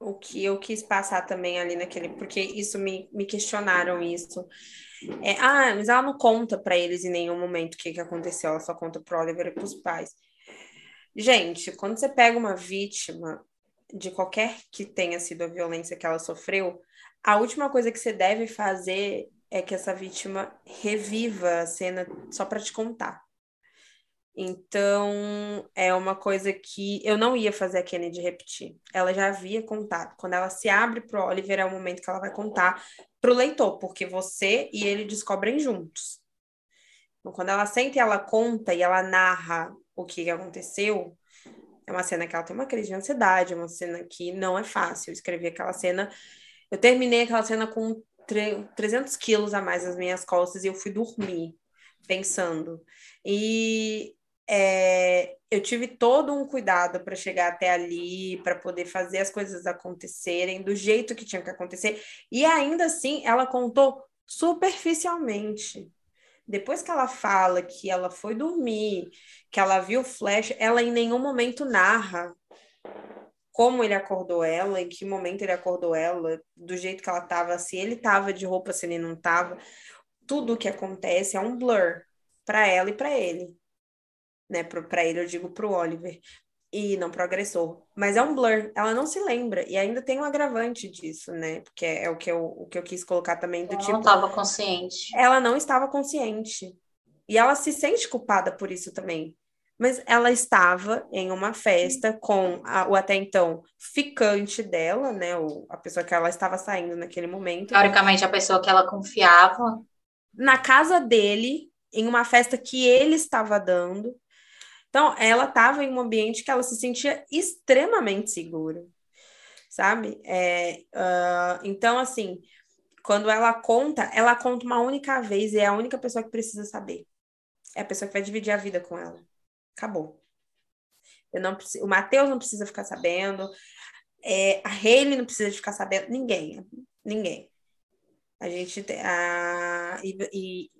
o que eu quis passar também ali naquele, porque isso me, me questionaram isso. É, ah, mas ela não conta para eles em nenhum momento o que, que aconteceu, ela só conta pro Oliver e pros pais. Gente, quando você pega uma vítima de qualquer que tenha sido a violência que ela sofreu, a última coisa que você deve fazer é que essa vítima reviva a cena só para te contar. Então, é uma coisa que eu não ia fazer a Kennedy repetir. Ela já havia contado. Quando ela se abre para o Oliver, é o momento que ela vai contar para o leitor, porque você e ele descobrem juntos. Então, quando ela senta e ela conta e ela narra o que aconteceu, é uma cena que ela tem uma crise de ansiedade, é uma cena que não é fácil. Eu escrevi aquela cena, eu terminei aquela cena com 300 quilos a mais nas minhas costas e eu fui dormir pensando. E é, eu tive todo um cuidado para chegar até ali, para poder fazer as coisas acontecerem do jeito que tinha que acontecer. E ainda assim, ela contou superficialmente. Depois que ela fala que ela foi dormir, que ela viu o flash, ela em nenhum momento narra como ele acordou ela, em que momento ele acordou ela, do jeito que ela estava, se ele estava de roupa, se ele não estava. Tudo o que acontece é um blur para ela e para ele né? Para ele, eu digo para o Oliver, e não agressor. Mas é um blur, ela não se lembra, e ainda tem um agravante disso, né? Porque é o que eu, o que eu quis colocar também do ela tipo. Ela não estava consciente. Ela não estava consciente. E ela se sente culpada por isso também. Mas ela estava em uma festa com a, o até então ficante dela, né? O, a pessoa que ela estava saindo naquele momento. Teoricamente, a pessoa que ela confiava. Na casa dele, em uma festa que ele estava dando. Então, ela estava em um ambiente que ela se sentia extremamente segura, sabe? É, uh, então, assim, quando ela conta, ela conta uma única vez e é a única pessoa que precisa saber. É a pessoa que vai dividir a vida com ela. Acabou. Eu não preciso, o Matheus não precisa ficar sabendo, é, a Hayley não precisa ficar sabendo, ninguém, ninguém. A gente a, e,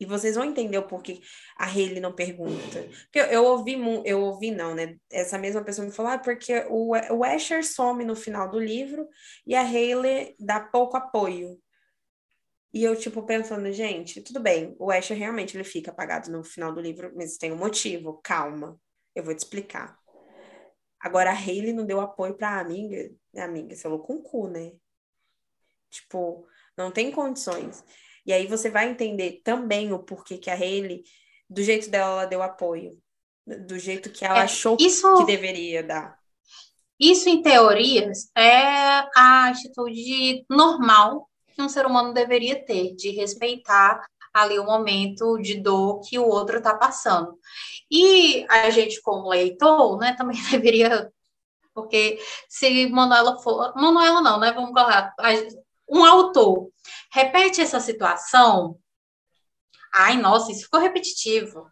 e, vocês vão entender o porquê a Hayley não pergunta. Porque eu, eu ouvi, eu ouvi não, né? Essa mesma pessoa me falou, ah, porque o, o Asher some no final do livro e a Hayley dá pouco apoio. E eu, tipo, pensando, gente, tudo bem, o Asher realmente ele fica apagado no final do livro, mas tem um motivo, calma, eu vou te explicar. Agora, a Hayley não deu apoio pra amiga, amiga, você falou com o cu, né? Tipo, não tem condições. E aí você vai entender também o porquê que a Hayley, do jeito dela, ela deu apoio. Do jeito que ela é, achou isso, que deveria dar. Isso, em teorias, é a atitude normal que um ser humano deveria ter, de respeitar ali o momento de dor que o outro está passando. E a gente, como leitor, né, também [LAUGHS] deveria porque se Manuela for. Manuela não, né? Vamos colocar um autor repete essa situação, ai, nossa, isso ficou repetitivo.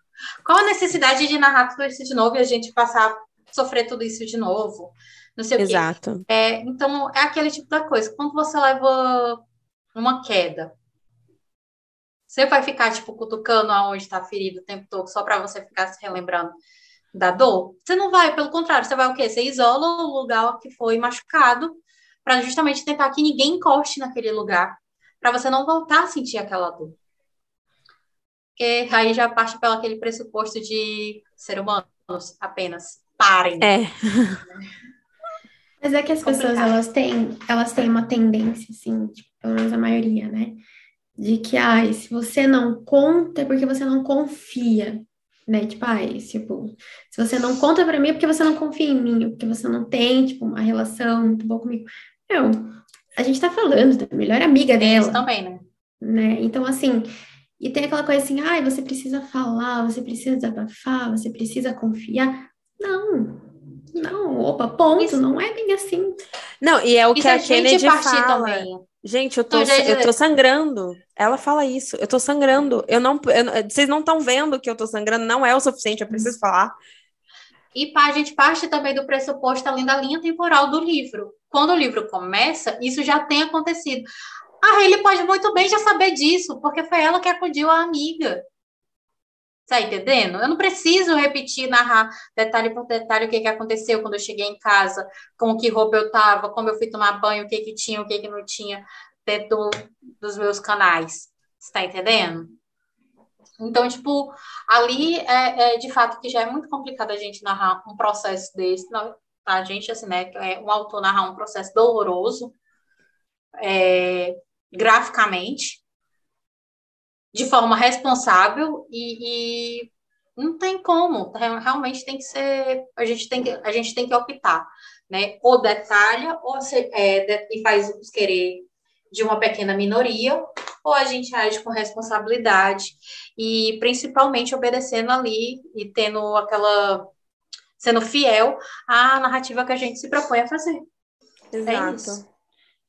Qual a necessidade de narrar tudo isso de novo e a gente passar a sofrer tudo isso de novo? Não sei Exato. o quê. É, então, é aquele tipo da coisa. Quando você leva uma queda, você vai ficar, tipo, cutucando aonde está ferido o tempo todo, só para você ficar se relembrando da dor? Você não vai, pelo contrário, você vai o quê? Você isola o lugar que foi machucado para justamente tentar que ninguém encoste naquele lugar, para você não voltar a sentir aquela dor. Porque aí já parte pelo aquele pressuposto de ser humanos apenas parem. É. [LAUGHS] Mas é que as Complicado. pessoas elas têm, elas têm uma tendência, assim, tipo, pelo menos a maioria, né? De que, ai, se você não conta é porque você não confia, né? Tipo, ai, tipo, se você não conta para mim é porque você não confia em mim, porque você não tem, tipo, uma relação muito boa comigo. Meu, a gente tá falando da melhor amiga dela. Isso também, né? né? Então, assim, E tem aquela coisa assim, ai, você precisa falar, você precisa desabafar, você precisa confiar. Não, não, opa, ponto, Isso. não é bem assim. Não, e é o que a, a Kennedy fala. Também. Gente, eu tô, eu tô sangrando. Ela fala isso. Eu tô sangrando. Eu não, eu, vocês não estão vendo que eu tô sangrando. Não é o suficiente. Eu preciso falar. E a gente parte também do pressuposto além da linha temporal do livro. Quando o livro começa, isso já tem acontecido. A Hayley pode muito bem já saber disso, porque foi ela que acudiu a amiga. Tá entendendo? Eu não preciso repetir, narrar detalhe por detalhe o que, que aconteceu quando eu cheguei em casa, com que roupa eu tava, como eu fui tomar banho, o que que tinha, o que que não tinha dentro dos meus canais. Você tá entendendo? Então, tipo, ali é, é, de fato que já é muito complicado a gente narrar um processo desse. A gente, assim, né? É um autor narrar um processo doloroso, é, graficamente, de forma responsável e, e, não tem como. Realmente tem que ser. A gente tem que, a gente tem que optar, né? Ou detalha ou se, é, e faz os querer de uma pequena minoria, ou a gente age com responsabilidade e principalmente obedecendo ali e tendo aquela sendo fiel à narrativa que a gente se propõe a fazer. É Exato.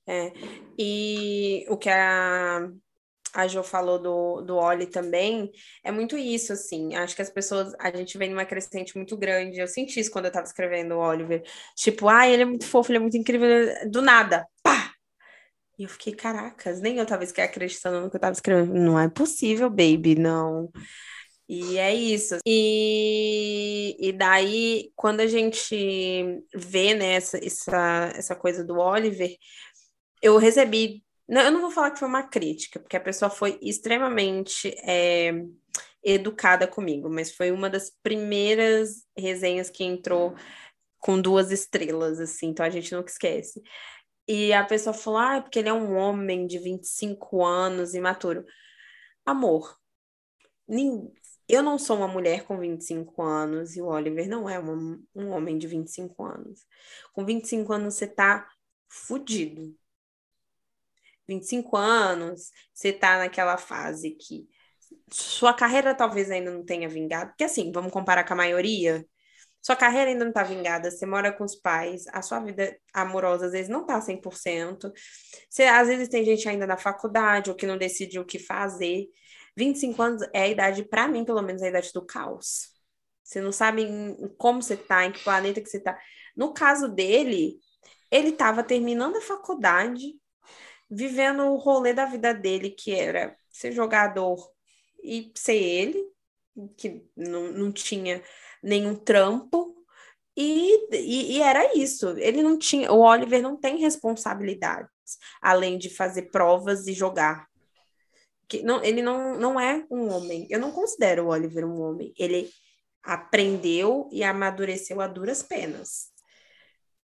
É, é. E o que a a Jo falou do, do Oli também, é muito isso, assim. Acho que as pessoas, a gente vem numa crescente muito grande. Eu senti isso quando eu tava escrevendo o Oliver. Tipo, ai, ah, ele é muito fofo, ele é muito incrível, do nada, pá! E eu fiquei, caracas, nem eu tava acreditando no que eu tava escrevendo. Não é possível, baby, não. E é isso. E, e daí, quando a gente vê né, essa, essa, essa coisa do Oliver, eu recebi não, eu não vou falar que foi uma crítica, porque a pessoa foi extremamente é, educada comigo, mas foi uma das primeiras resenhas que entrou com duas estrelas, assim, então a gente nunca esquece. E a pessoa falou, ah, é porque ele é um homem de 25 anos, imaturo. Amor, eu não sou uma mulher com 25 anos e o Oliver não é uma, um homem de 25 anos. Com 25 anos você tá fudido 25 anos, você tá naquela fase que sua carreira talvez ainda não tenha vingado, porque assim, vamos comparar com a maioria, sua carreira ainda não tá vingada, você mora com os pais, a sua vida amorosa às vezes não tá 100%, você, às vezes tem gente ainda na faculdade ou que não decidiu o que fazer. 25 anos é a idade, para mim, pelo menos, é a idade do caos. Você não sabe como você tá, em que planeta que você tá. No caso dele, ele estava terminando a faculdade, vivendo o rolê da vida dele, que era ser jogador e ser ele, que não, não tinha nenhum trampo. E, e, e, era isso. Ele não tinha. O Oliver não tem responsabilidades além de fazer provas e jogar. Que não, ele não, não é um homem. Eu não considero o Oliver um homem. Ele aprendeu e amadureceu a duras penas.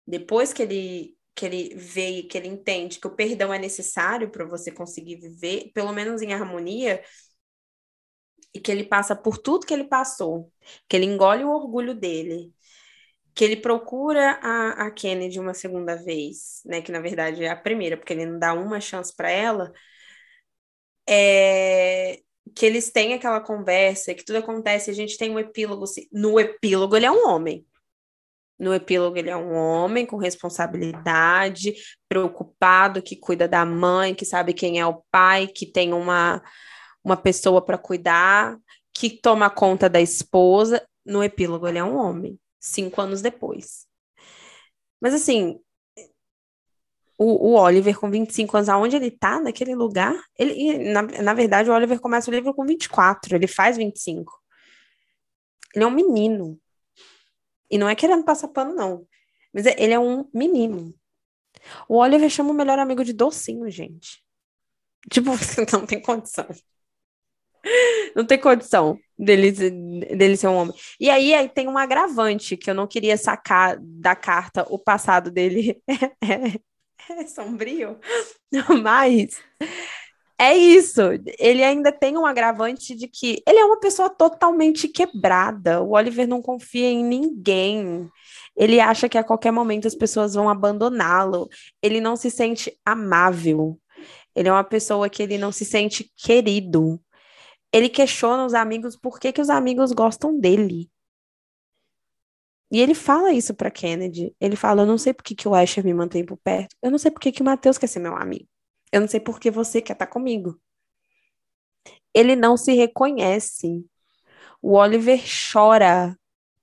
Depois que ele que ele vê e que ele entende que o perdão é necessário para você conseguir viver, pelo menos em harmonia, e que ele passa por tudo que ele passou, que ele engole o orgulho dele, que ele procura a, a Kennedy uma segunda vez, né? Que na verdade é a primeira, porque ele não dá uma chance para ela. É, que eles têm aquela conversa, que tudo acontece, a gente tem um epílogo. No epílogo, ele é um homem. No epílogo, ele é um homem com responsabilidade, preocupado, que cuida da mãe, que sabe quem é o pai, que tem uma, uma pessoa para cuidar, que toma conta da esposa. No epílogo, ele é um homem, cinco anos depois. Mas, assim, o, o, Oliver com 25 anos, aonde ele tá, naquele lugar, ele, na, na verdade, o Oliver começa o livro com 24, ele faz 25. Ele é um menino. E não é querendo passar pano, não. Mas é, ele é um menino. O Oliver chama o melhor amigo de docinho, gente. Tipo, [LAUGHS] não tem condição. [LAUGHS] Não tem condição dele, dele ser um homem. E aí, aí tem um agravante que eu não queria sacar da carta. O passado dele é, [LAUGHS] é, é sombrio, [LAUGHS] mas é isso. Ele ainda tem um agravante de que ele é uma pessoa totalmente quebrada. O Oliver não confia em ninguém. Ele acha que a qualquer momento as pessoas vão abandoná-lo. Ele não se sente amável. Ele é uma pessoa que ele não se sente querido. Ele questiona os amigos por que, que os amigos gostam dele. E ele fala isso para Kennedy. Ele fala: Eu não sei por que, que o Asher me mantém por perto. Eu não sei por que, que o Matheus quer ser meu amigo. Eu não sei por que você quer estar tá comigo. Ele não se reconhece. O Oliver chora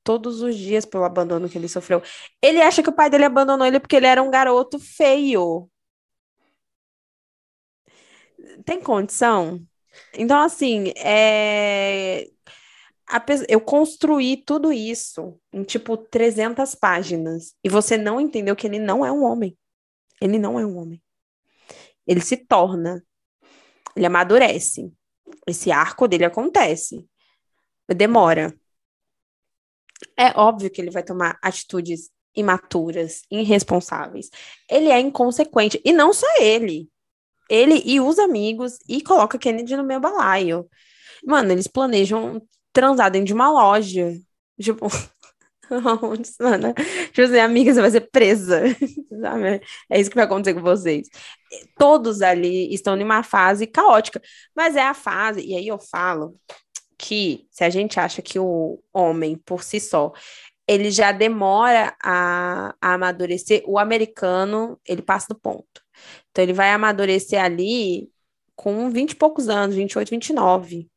todos os dias pelo abandono que ele sofreu. Ele acha que o pai dele abandonou ele porque ele era um garoto feio. Tem condição? Então, assim, é... eu construí tudo isso em tipo 300 páginas e você não entendeu que ele não é um homem. Ele não é um homem. Ele se torna, ele amadurece. Esse arco dele acontece. Demora. É óbvio que ele vai tomar atitudes imaturas, irresponsáveis. Ele é inconsequente. E não só ele. Ele e os amigos, e coloca Kennedy no meu balaio. Mano, eles planejam transar dentro de uma loja. Tipo, [LAUGHS] mano, tipo assim, amiga, você vai ser presa. [LAUGHS] Sabe? É isso que vai acontecer com vocês. Todos ali estão numa fase caótica, mas é a fase, e aí eu falo que se a gente acha que o homem por si só ele já demora a, a amadurecer, o americano ele passa do ponto. Então ele vai amadurecer ali com 20 e poucos anos, 28, 29.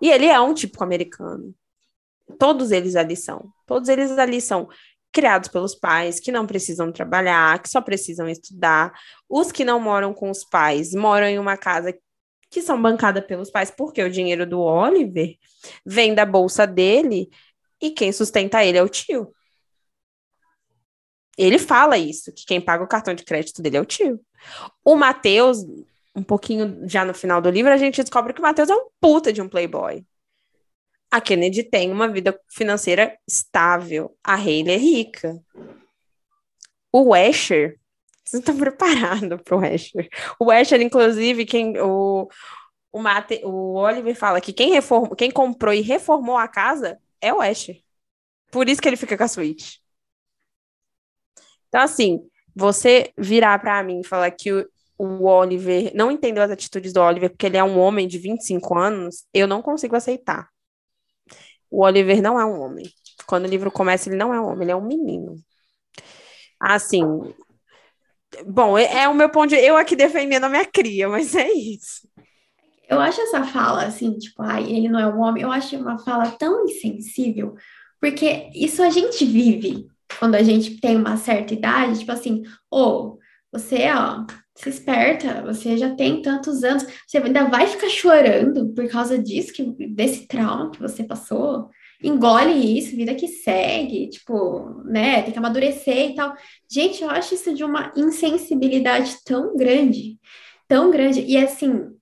E ele é um típico americano. Todos eles ali são. Todos eles ali são criados pelos pais, que não precisam trabalhar, que só precisam estudar. Os que não moram com os pais moram em uma casa que são bancadas pelos pais, porque o dinheiro do Oliver vem da bolsa dele e quem sustenta ele é o tio. Ele fala isso, que quem paga o cartão de crédito dele é o tio. O Matheus, um pouquinho já no final do livro, a gente descobre que o Matheus é um puta de um playboy. A Kennedy tem uma vida financeira estável. A Hayley é rica. O Asher, [LAUGHS] vocês estão preparados para o Asher. O Asher, inclusive, quem o, o, Mate, o Oliver fala que quem, quem comprou e reformou a casa é o Asher. Por isso que ele fica com a suíte. Então, assim, você virar para mim e falar que o, o Oliver não entendeu as atitudes do Oliver porque ele é um homem de 25 anos, eu não consigo aceitar. O Oliver não é um homem. Quando o livro começa, ele não é um homem, ele é um menino. Assim, bom, é, é o meu ponto de eu aqui defendendo a minha cria, mas é isso. Eu acho essa fala assim, tipo, ai, ele não é um homem, eu acho uma fala tão insensível, porque isso a gente vive quando a gente tem uma certa idade, tipo assim, ou oh, você, ó, se esperta, você já tem tantos anos, você ainda vai ficar chorando por causa disso, que, desse trauma que você passou, engole isso, vida que segue, tipo, né, tem que amadurecer e tal. Gente, eu acho isso de uma insensibilidade tão grande, tão grande, e assim,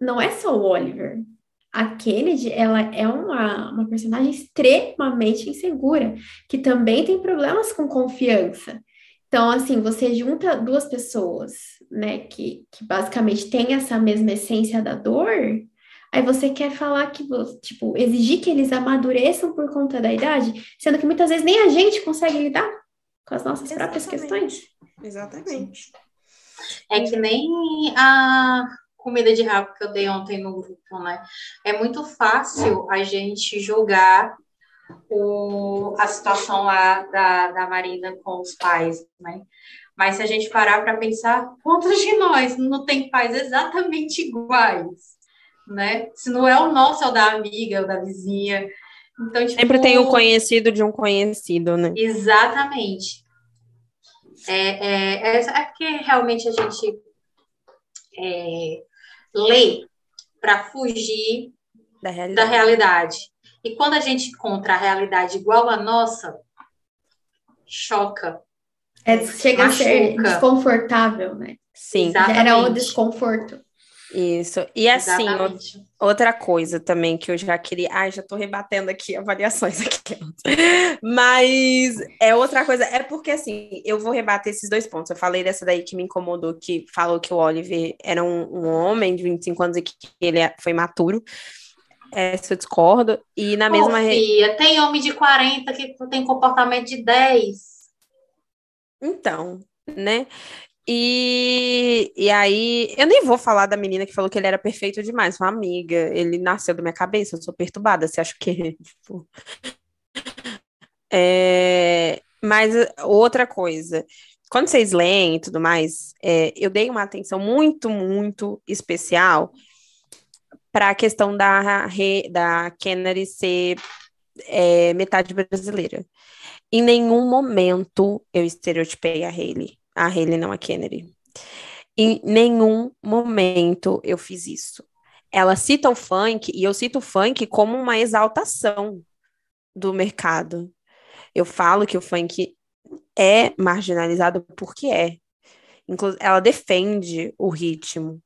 não é só o Oliver, a Kennedy, ela é uma, uma personagem extremamente insegura, que também tem problemas com confiança. Então, assim, você junta duas pessoas, né, que, que basicamente têm essa mesma essência da dor, aí você quer falar que, tipo, exigir que eles amadureçam por conta da idade, sendo que muitas vezes nem a gente consegue lidar com as nossas Exatamente. próprias questões. Exatamente. É que nem a comida de rabo que eu dei ontem no grupo, né? É muito fácil a gente julgar o, a situação lá da, da Marina com os pais, né? Mas se a gente parar para pensar, quantos de nós não tem pais exatamente iguais, né? Se não é o nosso, é o da amiga, é o da vizinha. Então, tipo, Sempre tem um conhecido de um conhecido, né? Exatamente. É, é, é, é porque realmente a gente é, lê para fugir da realidade. da realidade. E quando a gente encontra a realidade igual à nossa, choca. É, chega machuca. a ser desconfortável, né? Sim. Exatamente. Gera o desconforto. Isso. E assim, Exatamente. outra coisa também que eu já queria. Ai, já tô rebatendo aqui avaliações [LAUGHS] aqui. Mas é outra coisa. É porque assim, eu vou rebater esses dois pontos. Eu falei dessa daí que me incomodou, que falou que o Oliver era um, um homem de 25 anos e que ele é, foi maturo. Essa eu discordo. E na mesma. Ô, filha, tem homem de 40 que tem comportamento de 10. Então, né? E, e aí, eu nem vou falar da menina que falou que ele era perfeito demais, uma amiga. Ele nasceu da minha cabeça, eu sou perturbada. Você acha que. [LAUGHS] Tipo... É, mas outra coisa, quando vocês leem e tudo mais, é, eu dei uma atenção muito, muito especial para a questão da, da Kennedy ser é, metade brasileira. Em nenhum momento eu estereotipei a Hayley. A Hayley não a Kennedy. Em nenhum momento eu fiz isso. Ela cita o funk, e eu cito o funk como uma exaltação do mercado. Eu falo que o funk é marginalizado porque é. Inclusive, ela defende o ritmo.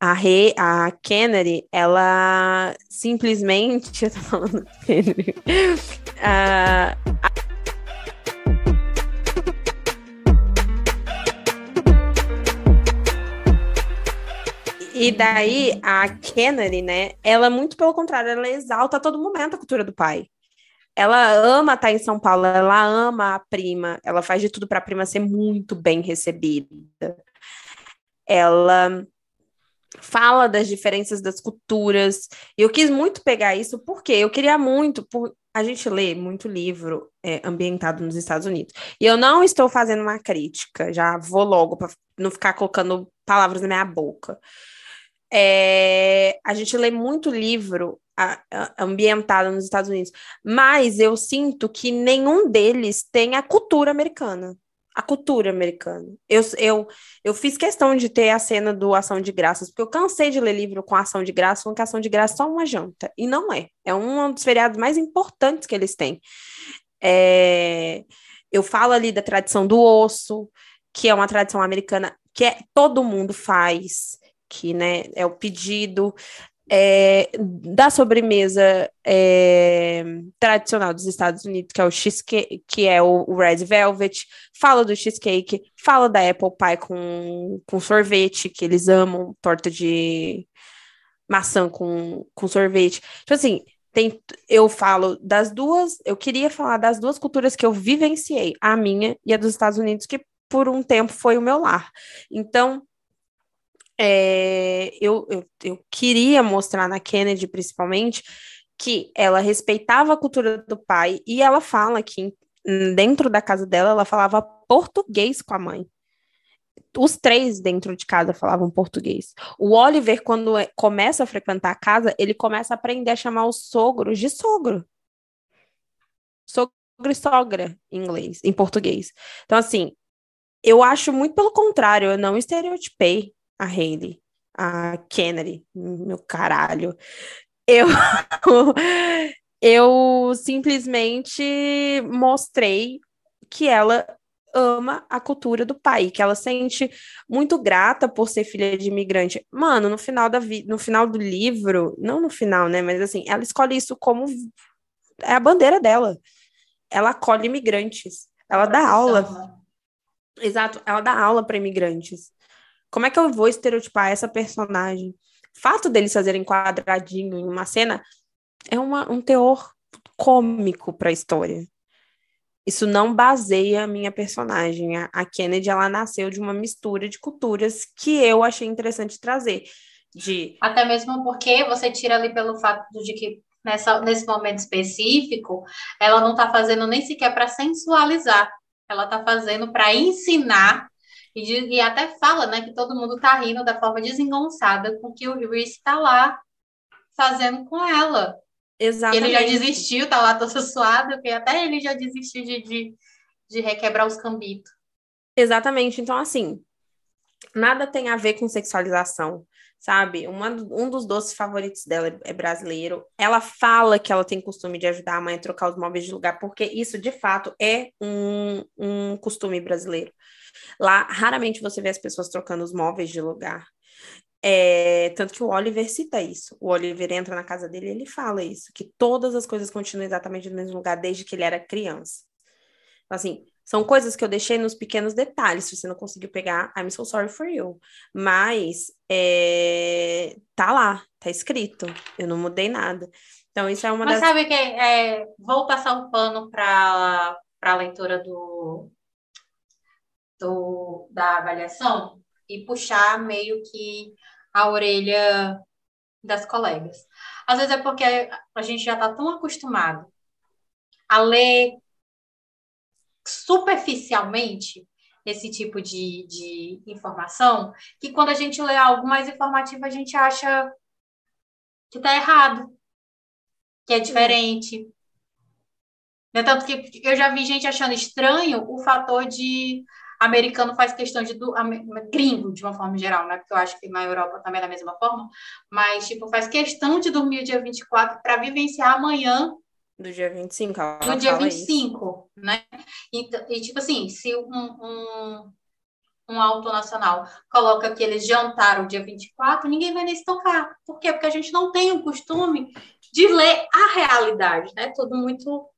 A, Re, a Kennedy, ela simplesmente. [LAUGHS] Eu tô falando Kennedy. [LAUGHS] Uh, E daí, a Kennedy, né? Ela, muito pelo contrário, ela exalta a todo momento a cultura do pai. Ela ama estar em São Paulo, ela ama a prima, ela faz de tudo para a prima ser muito bem recebida. Ela fala das diferenças das culturas. Eu quis muito pegar isso porque eu queria muito, por a gente lê muito livro é, ambientado nos Estados Unidos. E eu não estou fazendo uma crítica, já vou logo para não ficar colocando palavras na minha boca. É, a gente lê muito livro ambientado nos Estados Unidos, mas eu sinto que nenhum deles tem a cultura americana. A cultura americana. Eu, eu, eu fiz questão de ter a cena do Ação de Graças, porque eu cansei de ler livro com Ação de Graças, falando que Ação de Graças é só uma janta. E não é. É um dos feriados mais importantes que eles têm. É, eu falo ali da tradição do osso, que é uma tradição americana que é, todo mundo faz que né, é o pedido é, da sobremesa é, tradicional dos Estados Unidos, que é o cheesecake, que é o, Red Velvet, fala do cheesecake, fala da apple pie com, com sorvete, que eles amam, torta de maçã com, com sorvete. Tipo assim, tem, eu falo das duas, eu queria falar das duas culturas que eu vivenciei, a minha e a dos Estados Unidos, que por um tempo foi o meu lar. Então, é, eu, eu, eu queria mostrar na Kennedy, principalmente, que ela respeitava a cultura do pai e ela fala que dentro da casa dela ela falava português com a mãe. Os três dentro de casa falavam português. O Oliver, quando é, começa a frequentar a casa, ele começa a aprender a chamar os sogros de sogro. Sogro e sogra em inglês, em português. Então, assim, eu acho muito pelo contrário, eu não estereotipei a Hayley, a Kennedy, meu caralho. Eu, [LAUGHS] eu simplesmente mostrei que ela ama a cultura do pai, que ela sente muito grata por ser filha de imigrante. Mano, no final da vi no final do livro, não no final, né, mas assim, ela escolhe isso como é a bandeira dela. Ela acolhe imigrantes. Ela dá aula. Exato, ela dá aula para imigrantes. Como é que eu vou estereotipar essa personagem? Fato deles fazerem quadradinho em uma cena é uma, um teor cômico para a história. Isso não baseia a minha personagem. A, a Kennedy, ela nasceu de uma mistura de culturas que eu achei interessante trazer. De... Até mesmo porque você tira ali pelo fato de que nessa, nesse momento específico, ela não está fazendo nem sequer para sensualizar, ela está fazendo para ensinar e, de, e até fala, né, que todo mundo tá rindo da forma desengonçada com que o Reese tá lá fazendo com ela. Exatamente. Ele já desistiu, tá lá todo suado, porque até ele já desistiu de, de, de requebrar os cambitos. Exatamente. Então, assim, nada tem a ver com sexualização, sabe? Uma, um dos doces favoritos dela é brasileiro. Ela fala que ela tem costume de ajudar a mãe a trocar os móveis de lugar, porque isso, de fato, é um, um costume brasileiro. Lá, raramente você vê as pessoas trocando os móveis de lugar. É, tanto que o Oliver cita isso. O Oliver entra na casa dele e ele fala isso, que todas as coisas continuam exatamente no mesmo lugar desde que ele era criança. Então, assim, são coisas que eu deixei nos pequenos detalhes. Se você não conseguiu pegar, I'm so sorry for you. Mas é, tá lá, tá escrito. Eu não mudei nada. Então, isso é uma Mas das. sabe que é, vou passar um pano para a leitura do, do, da avaliação e puxar meio que a orelha das colegas. Às vezes é porque a gente já está tão acostumado a ler superficialmente esse tipo de, de informação, que quando a gente lê algo mais informativo, a gente acha que está errado, que é diferente. É tanto que eu já vi gente achando estranho o fator de americano faz questão de do, gringo de uma forma geral, né? Porque eu acho que na Europa também é da mesma forma, mas tipo faz questão de dormir o dia 24 para vivenciar amanhã do dia 25, ela Do dia 25, isso. né? E, e, tipo assim, se um, um, um auto nacional coloca que eles jantaram dia 24, ninguém vai nem se tocar. Por quê? Porque a gente não tem o costume de ler a realidade, né? Tudo muito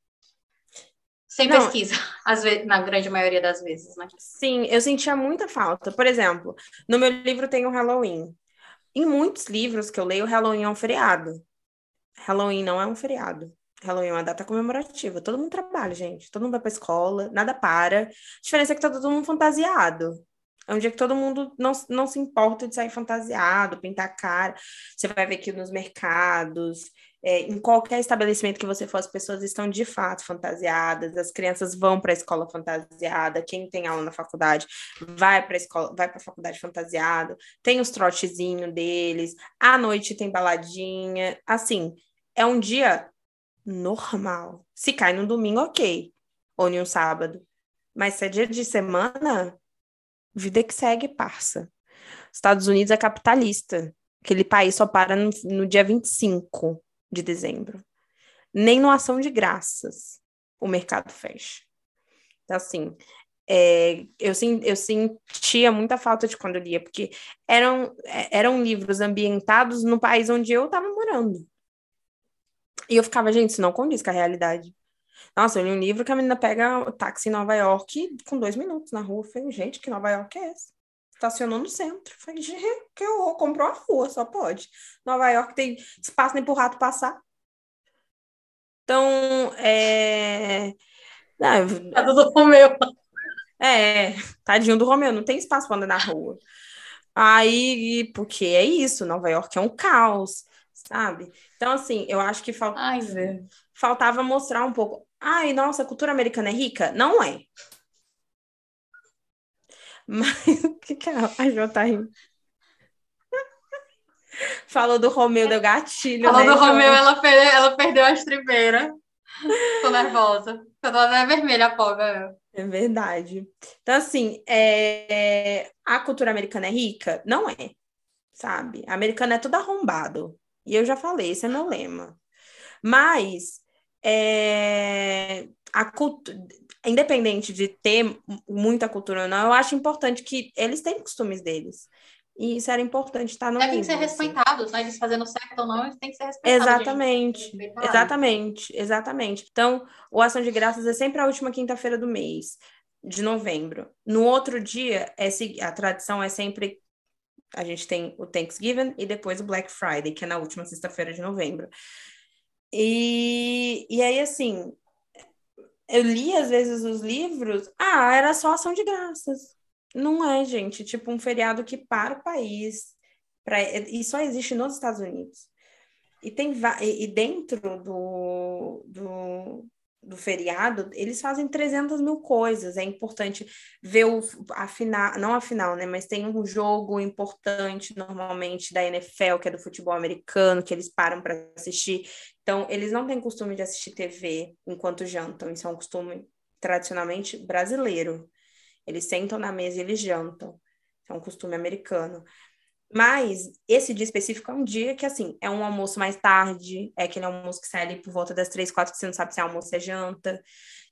sem não, pesquisa, [LAUGHS] às vezes, na grande maioria das vezes, né? Sim, eu sentia muita falta. Por exemplo, no meu livro tem o Halloween. Em muitos livros que eu leio, o Halloween é um feriado. Halloween não é um feriado. Halloween é uma data comemorativa. Todo mundo trabalha, gente. Todo mundo vai pra escola, nada para. A diferença é que tá todo mundo fantasiado. É um dia que todo mundo não, não se importa de sair fantasiado, pintar a cara. Você vai ver que nos mercados, é, em qualquer estabelecimento que você for, as pessoas estão de fato fantasiadas, as crianças vão para a escola fantasiada, quem tem aula na faculdade vai para a escola, vai para a faculdade fantasiado, tem os trotezinhos deles, à noite tem baladinha, assim, é um dia normal. Se cai no domingo, ok, ou em um sábado. Mas se é dia de semana, vida que segue, parça. Estados Unidos é capitalista. Aquele país só para no, no dia 25 de dezembro. Nem no ação de graças o mercado fecha. Então, assim, é, eu, eu sentia muita falta de quando eu lia, porque eram, é, eram livros ambientados no país onde eu estava morando. E eu ficava, gente, isso não condiz com a realidade. Nossa, eu li um livro que a menina pega o táxi em Nova York com dois minutos na rua. Eu falei, gente, que Nova York é essa? Estacionou no centro. Falei, gente, que horror, comprou a rua, só pode. Nova York tem espaço nem pro rato passar. Então, é. Não, do Romeu. É, tadinho do Romeu, não tem espaço para andar na rua. Aí, porque é isso, Nova York é um caos, sabe? Então, assim, eu acho que fal... Ai, faltava mostrar um pouco. Ai, nossa, a cultura americana é rica? Não é. Mas o que, que é a Jô tá rindo? Falou do Romeu, deu gatilho. Falou né, do Romeu, ela perdeu, ela perdeu a estribeira. Tô nervosa. Tô até vermelha a poga. É verdade. Então, assim, é... a cultura americana é rica? Não é, sabe? A americana é tudo arrombado. E eu já falei, esse é meu lema. Mas é... a cultura independente de ter muita cultura ou não, eu acho importante que eles tenham costumes deles. E isso era importante estar no Devem ser assim. respeitados, né? Eles fazendo certo ou não, eles têm que ser respeitados. Exatamente, exatamente, exatamente. Então, o Ação de Graças é sempre a última quinta-feira do mês, de novembro. No outro dia, é, a tradição é sempre a gente tem o Thanksgiving e depois o Black Friday, que é na última sexta-feira de novembro. E, e aí, assim, eu li às vezes os livros, ah, era só ação de graças. Não é, gente, tipo um feriado que para o país, pra, e só existe nos Estados Unidos. E tem e dentro do, do, do feriado, eles fazem 300 mil coisas. É importante ver o, a final, não a final, né? Mas tem um jogo importante, normalmente, da NFL, que é do futebol americano, que eles param para assistir. Então, eles não têm costume de assistir TV enquanto jantam. Isso é um costume tradicionalmente brasileiro. Eles sentam na mesa e eles jantam. É um costume americano. Mas esse dia específico é um dia que, assim, é um almoço mais tarde, é aquele almoço que sai ali por volta das três, quatro, que você não sabe se é almoço ou é janta,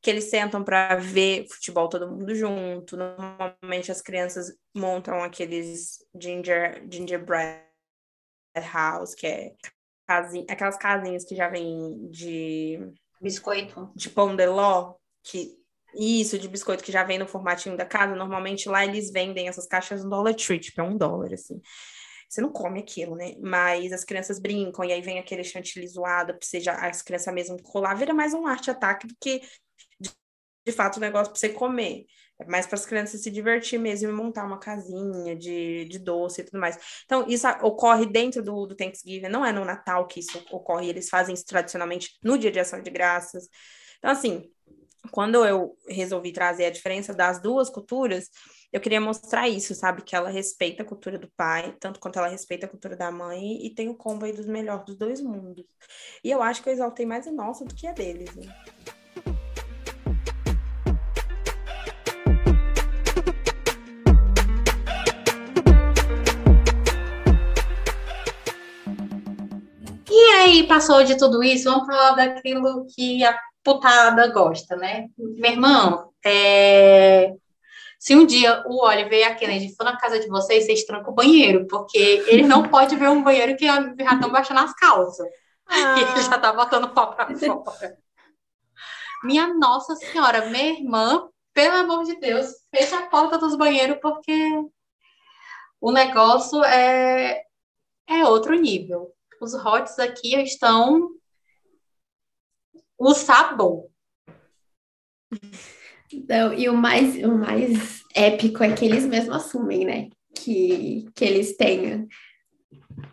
que eles sentam para ver futebol todo mundo junto. Normalmente as crianças montam aqueles ginger, gingerbread house, que é casinha, aquelas casinhas que já vem de... Biscoito. De pão de ló, que isso, de biscoito que já vem no formatinho da casa. Normalmente lá eles vendem essas caixas no Dollar Tree, tipo, é um dólar, assim. Você não come aquilo, né? Mas as crianças brincam, e aí vem aquele chantilly zoado, pra você já, as crianças mesmo colar, vira mais um arte-ataque do que, de, de fato, o um negócio pra você comer. É mais para as crianças se divertir mesmo e montar uma casinha de, de doce e tudo mais. Então, isso ocorre dentro do, do Thanksgiving, não é no Natal que isso ocorre, eles fazem isso tradicionalmente no dia de ação de graças. Então, assim, quando eu resolvi trazer a diferença das duas culturas, eu queria mostrar isso, sabe? Que ela respeita a cultura do pai, tanto quanto ela respeita a cultura da mãe, e tem o combo aí dos melhores dos dois mundos. E eu acho que eu exaltei mais a nossa do que a deles, né? E aí, passou de tudo isso, vamos falar daquilo que a putada gosta, né? Meu irmão, é... se um dia o Oliver e a Kennedy for na casa de vocês, vocês trancam o banheiro, porque ele não [LAUGHS] pode ver um banheiro que já estão baixando as calças. Ah. E [LAUGHS] ele já tá botando pau pra fora. Minha Nossa Senhora, minha irmã, pelo amor de Deus, fecha a porta dos banheiros, porque o negócio é, é outro nível. Os hots aqui estão o sabor. Então, e o mais, o mais épico é que eles mesmos assumem, né? Que, que eles têm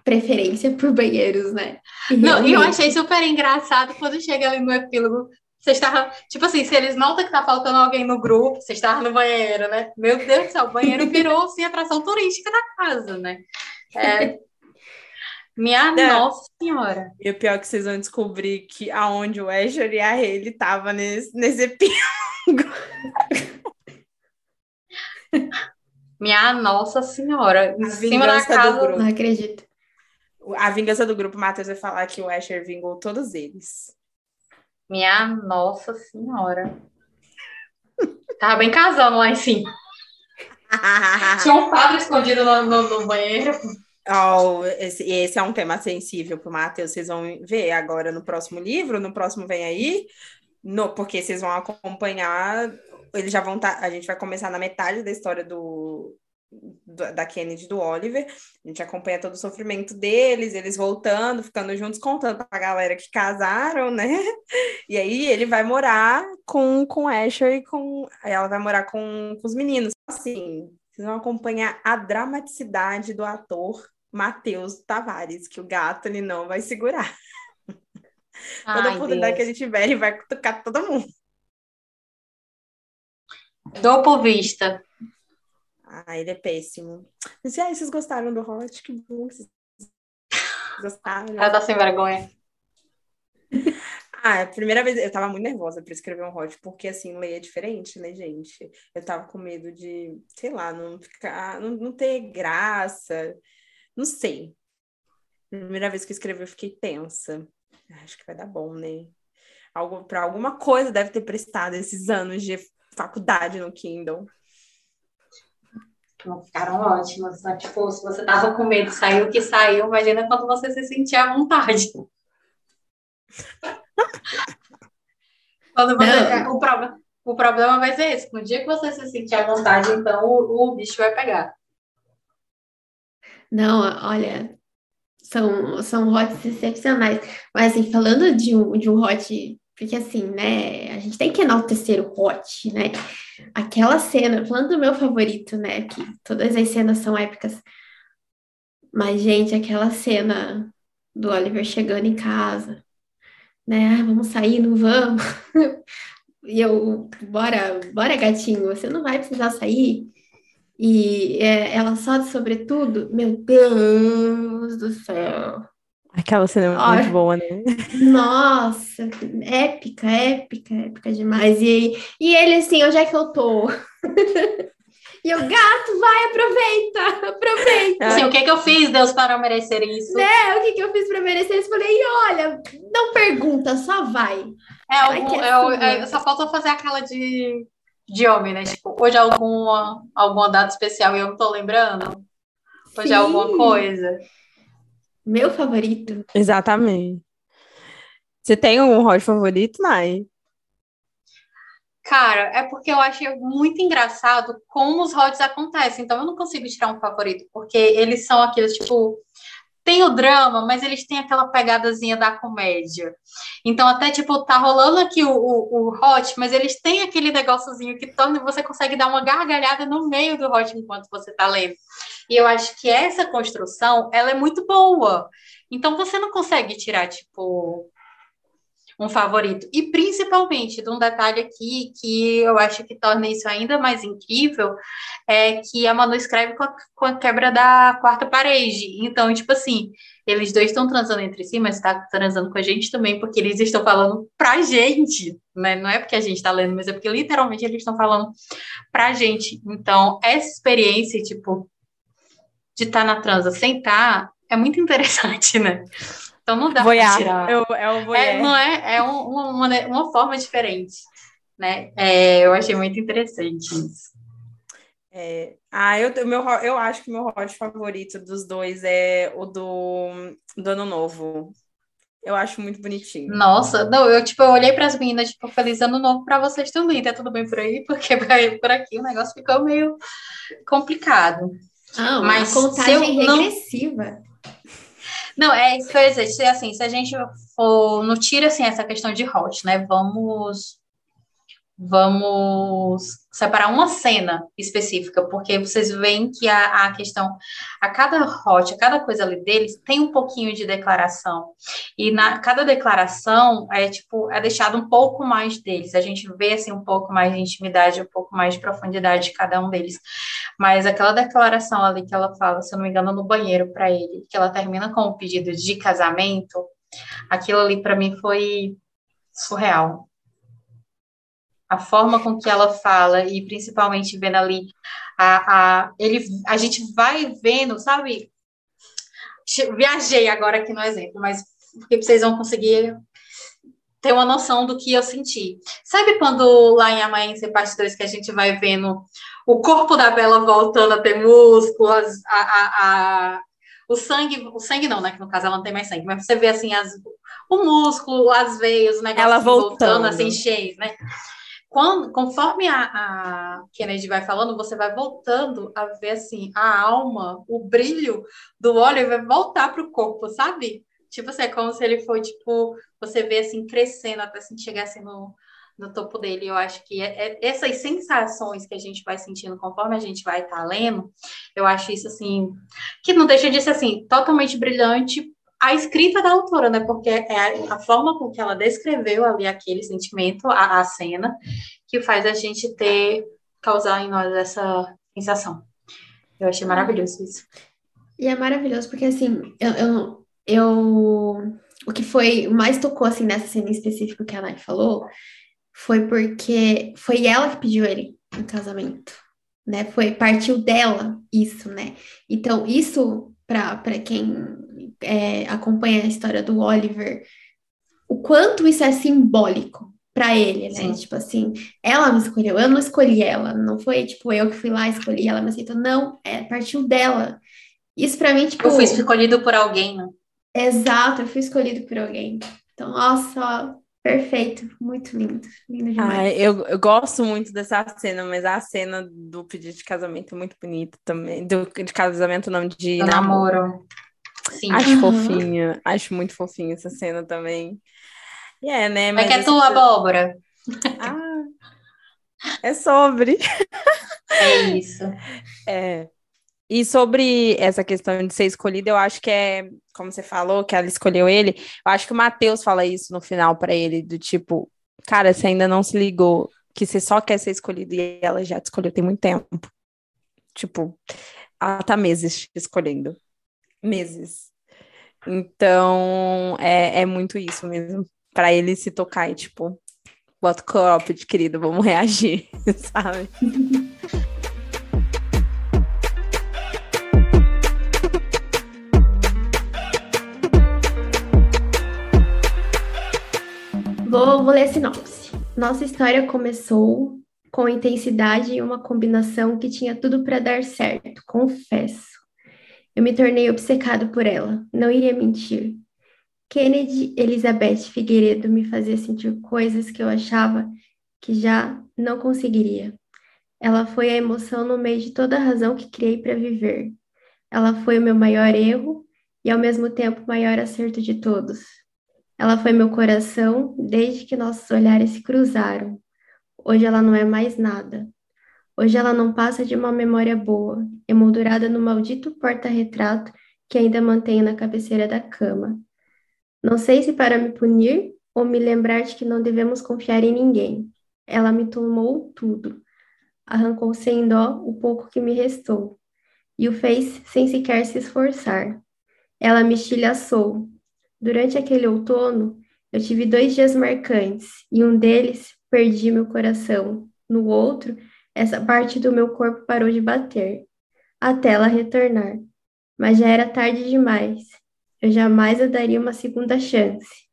preferência por banheiros, né? E Não, e eu achei super engraçado quando chega ali no epílogo. Você estava, tipo assim, se eles notam que tá faltando alguém no grupo, você estava no banheiro, né? Meu Deus do céu, o banheiro virou assim atração turística da casa, né? É, [LAUGHS] minha é. Nossa Senhora. E o pior é que vocês vão descobrir que aonde o Asher e a Haley estavam nesse, nesse epílogo. [LAUGHS] Minha Nossa Senhora. Em cima da casa. Não acredito. A vingança do grupo, Matheus vai falar que o Asher vingou todos eles. Minha Nossa Senhora. Tava bem casando lá em cima. [LAUGHS] Tinha um padre escondido no, no, no banheiro. Oh, esse, esse, é um tema sensível para o Matheus, vocês vão ver agora no próximo livro, no próximo vem aí, no, porque vocês vão acompanhar, eles já vão tá, a gente vai começar na metade da história do, do, da Kennedy do Oliver, a gente acompanha todo o sofrimento deles, eles voltando, ficando juntos, contando para a galera que casaram, né? E aí ele vai morar com, com Asher e com, ela vai morar com, com os meninos. Assim, vocês vão acompanhar a dramaticidade do ator Matheus Tavares, que o gato ele não vai segurar. [LAUGHS] Ai, Toda oportunidade Deus. que ele tiver, ele vai tocar todo mundo. Dou por vista. Ah, ele é péssimo. Mas e aí, vocês gostaram do Hot? Que bom que vocês gostaram. Ela tá sem vergonha. [LAUGHS] Ah, a primeira vez eu tava muito nervosa para escrever um hot, porque assim, ler é diferente, né, gente? Eu tava com medo de, sei lá, não ficar, não, não ter graça. Não sei. Primeira vez que eu escrevi, eu fiquei tensa. Acho que vai dar bom, né? Algo, para alguma coisa deve ter prestado esses anos de faculdade no Kindle. Não ficaram ótimas, né? Tipo, se você tava com medo, saiu o que saiu, imagina quando você se sentia à vontade. Quando você, o, problema, o problema vai ser esse. No dia que você se sentir à vontade, então o, o bicho vai pegar. Não, olha, são, são hots excepcionais. Mas, assim, falando de um, de um hot, porque assim, né, a gente tem que enaltecer o hot, né? Aquela cena, falando do meu favorito, né, que todas as cenas são épicas. Mas, gente, aquela cena do Oliver chegando em casa, né? Ah, vamos sair, não vamos? [LAUGHS] E eu, bora, bora, gatinho, você não vai precisar sair. E é, ela só de sobretudo, meu Deus do céu. Aquela cena é Olha, muito boa, né? Nossa, épica, épica, épica demais. E, e ele assim, onde é que eu tô? [LAUGHS] E o gato, vai, aproveita, [LAUGHS] aproveita. Assim, o que que eu fiz, Deus, para merecer isso? Né, o que que eu fiz para merecer isso? Falei, e olha, não pergunta, só vai. É, algum, é, é, só falta fazer aquela de de homem, né? Tipo, hoje é alguma, alguma data especial e eu não tô lembrando. Hoje Sim. é alguma coisa. Meu favorito. Exatamente. Você tem um hot favorito, Nai? Cara, é porque eu achei muito engraçado como os hots acontecem. Então eu não consigo tirar um favorito, porque eles são aqueles, tipo, tem o drama, mas eles têm aquela pegadazinha da comédia. Então, até, tipo, tá rolando aqui o, o, o hot, mas eles têm aquele negóciozinho que torna você consegue dar uma gargalhada no meio do hot enquanto você tá lendo. E eu acho que essa construção, ela é muito boa. Então, você não consegue tirar, tipo, um favorito. E principalmente, de um detalhe aqui que eu acho que torna isso ainda mais incrível, é que a Manu escreve com a, com a quebra da quarta parede. Então, tipo assim, eles dois estão transando entre si, mas está transando com a gente também, porque eles estão falando pra gente, né? Não é porque a gente está lendo, mas é porque literalmente eles estão falando pra gente. Então, essa experiência, tipo, de estar tá na transa sem estar, tá, é muito [LAUGHS] interessante, né? Então não dá para tirar. Eu, é, o é, não é, é um, uma, uma forma diferente, né? É, eu achei muito interessante isso. É, ah, eu, meu, eu acho que o meu hot favorito dos dois é o do, do Ano Novo. Eu acho muito bonitinho. Nossa, não, eu tipo, eu olhei para as meninas, tipo, feliz ano novo para vocês também, tá tudo bem por aí? Porque por aqui o negócio ficou meio complicado. Ah, mas contagem regressiva. Não... Não, é isso que eu. Se, assim, se a gente for, não tira assim, essa questão de hot, né? Vamos vamos separar uma cena específica, porque vocês veem que a, a questão, a cada hot, a cada coisa ali deles, tem um pouquinho de declaração. E na cada declaração é tipo, é deixado um pouco mais deles. A gente vê assim um pouco mais de intimidade, um pouco mais de profundidade de cada um deles. Mas aquela declaração ali que ela fala, se eu não me engano, no banheiro para ele, que ela termina com o pedido de casamento, aquilo ali para mim foi surreal a forma com que ela fala e principalmente vendo ali a, a ele a gente vai vendo sabe viajei agora aqui no exemplo mas porque vocês vão conseguir ter uma noção do que eu senti sabe quando lá em Amanhecer parte 2 que a gente vai vendo o corpo da Bela voltando a ter músculos a, a, a o sangue, o sangue não, né? Que no caso ela não tem mais sangue, mas você vê assim as, o músculo, as veias, o negócio ela voltando, voltando assim cheio, né? Quando, conforme a, a Kennedy vai falando, você vai voltando a ver assim a alma, o brilho do óleo vai voltar para o corpo, sabe? Tipo assim, é como se ele for, tipo, você vê assim crescendo até assim, chegar assim no, no topo dele. Eu acho que é, é, essas sensações que a gente vai sentindo conforme a gente vai estar tá lendo, eu acho isso assim, que não deixa de ser assim, totalmente brilhante a escrita da autora, né? Porque é a, forma com que ela descreveu ali aquele sentimento, a, a, cena, que faz a gente ter, causar em nós essa sensação. Eu achei maravilhoso isso. E é maravilhoso porque, assim, eu, eu, eu o que foi mais tocou, assim, nessa cena específica que a Nai falou, foi porque foi ela que pediu ele em casamento, né? Foi, partiu dela isso, né? Então, isso, para quem é, acompanha a história do Oliver, o quanto isso é simbólico para ele, né? Sim. Tipo assim, ela me escolheu, eu não escolhi ela, não foi tipo eu que fui lá escolhi ela me aceitou, não, é partiu dela. Isso para mim, tipo. Eu fui escolhido por alguém, né? Exato, eu fui escolhido por alguém. Então, nossa, perfeito, muito lindo, lindo demais. Ai, eu, eu gosto muito dessa cena, mas a cena do pedido de casamento é muito bonita também. Do, de casamento, não, de namoro. namoro. Sim. Acho uhum. fofinha, acho muito fofinha essa cena também. E é, né? Mas, mas é que é tua abóbora. Ah, é sobre. [LAUGHS] É isso. É. E sobre essa questão de ser escolhida, eu acho que é, como você falou, que ela escolheu ele, eu acho que o Matheus fala isso no final para ele, do tipo, cara, você ainda não se ligou que você só quer ser escolhido e ela já te escolheu tem muito tempo. Tipo, ela tá meses te escolhendo meses. Então, é, é muito isso mesmo. Para ele se tocar e, tipo, bota o cropped, querido, vamos reagir, [LAUGHS] sabe? Vou, vou ler a sinopse. Nossa história começou com intensidade e uma combinação que tinha tudo para dar certo, confesso. Eu me tornei obcecado por ela, não iria mentir. Kennedy Elizabeth Figueiredo me fazia sentir coisas que eu achava que já não conseguiria. Ela foi a emoção no meio de toda a razão que criei para viver. Ela foi o meu maior erro e ao mesmo tempo o maior acerto de todos. Ela foi meu coração desde que nossos olhares se cruzaram. Hoje ela não é mais nada. Hoje ela não passa de uma memória boa, emoldurada no maldito porta-retrato que ainda mantenho na cabeceira da cama. Não sei se para me punir ou me lembrar de que não devemos confiar em ninguém. Ela me tomou tudo. Arrancou sem dó o pouco que me restou e o fez sem sequer se esforçar. Ela me estilhaçou. Durante aquele outono, eu tive dois dias marcantes e um deles perdi meu coração. No outro, essa parte do meu corpo parou de bater, até ela retornar. Mas já era tarde demais. Eu jamais a daria uma segunda chance.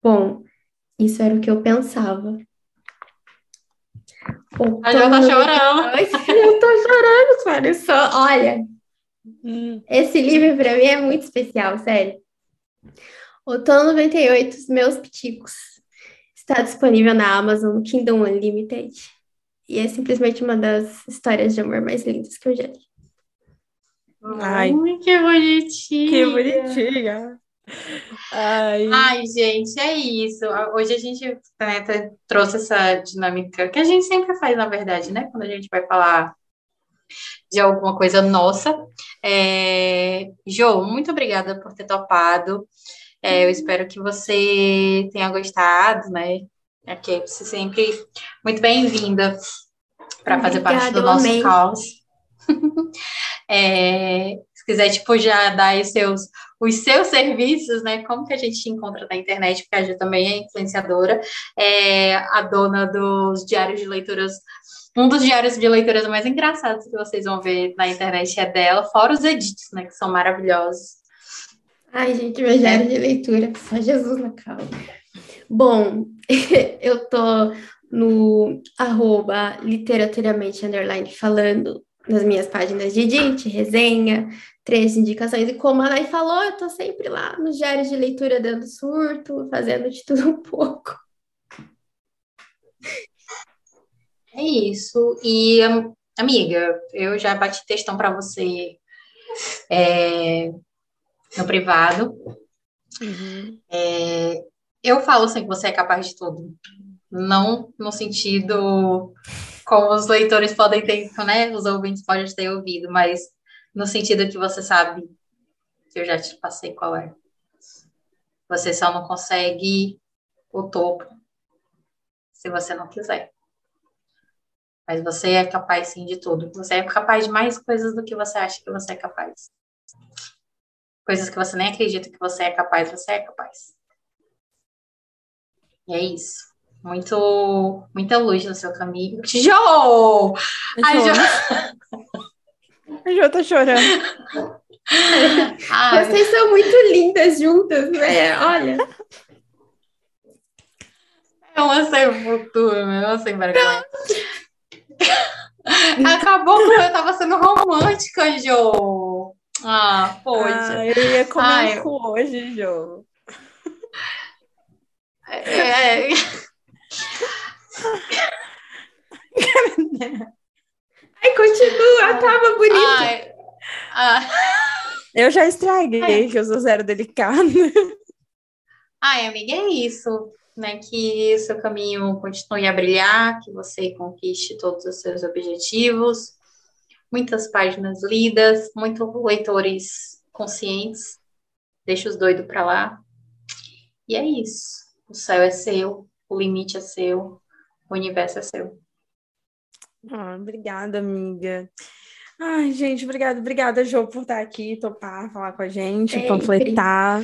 Bom, isso era o que eu pensava. A Jo tá chorando. [LAUGHS] Eu tô chorando, cara. Só, olha, hum. esse livro para mim é muito especial, sério. Outono 98, Os Meus Piticos. Está disponível na Amazon Kingdom Unlimited. E é simplesmente uma das histórias de amor mais lindas que eu já li. Ai, que bonitinha. Que bonitinha. Ai. Ai, gente, é isso. Hoje a gente né, trouxe essa dinâmica que a gente sempre faz, na verdade, né? Quando a gente vai falar de alguma coisa nossa. É... Jo, muito obrigada por ter topado. É, eu espero que você tenha gostado, né? Aqui, é você sempre muito bem-vinda para fazer parte do nosso caos. [LAUGHS] é, se quiser, tipo, já dar os seus, os seus serviços, né? Como que a gente te encontra na internet, porque a gente também é influenciadora, é a dona dos diários de leituras. Um dos diários de leituras mais engraçados que vocês vão ver na internet é dela, fora os edits, né? Que são maravilhosos. Ai, gente, meu diário de leitura, só Jesus na calma. Bom, [LAUGHS] eu tô no arroba literaturamente underline falando nas minhas páginas de edit, resenha, três indicações. E como a Nay falou, eu tô sempre lá nos diários de leitura dando surto, fazendo de tudo um pouco. É isso. E, amiga, eu já bati textão para você é, no privado. Uhum. É, eu falo assim que você é capaz de tudo. Não no sentido como os leitores podem ter, né? Os ouvintes podem ter ouvido, mas no sentido que você sabe que eu já te passei qual é. Você só não consegue o topo se você não quiser. Mas você é capaz sim de tudo. Você é capaz de mais coisas do que você acha que você é capaz. Coisas que você nem acredita que você é capaz, você é capaz. É isso. Muito, muita luz no seu caminho. Jo! A Jo... A Jo tá chorando. Ai. Vocês são muito lindas juntas, né? Olha. É uma sem futuro, é uma sem vergonha. Acabou que eu tava sendo romântica, Jo. Ah, poxa. Ah, eu ia comer Ai. hoje, Jo. É. [LAUGHS] Ai, continua, tava bonito. Ai, ah. Eu já estraguei, Ai. que eu sou zero delicado. Ai, amiga, é isso. Né, que o seu caminho continue a brilhar, que você conquiste todos os seus objetivos, muitas páginas lidas, muitos leitores conscientes, deixa os doidos para lá. E é isso. O céu é seu, o limite é seu, o universo é seu. Ah, obrigada, amiga. Ai, gente, obrigada, obrigada, Jo, por estar aqui, topar, falar com a gente, Sempre. panfletar.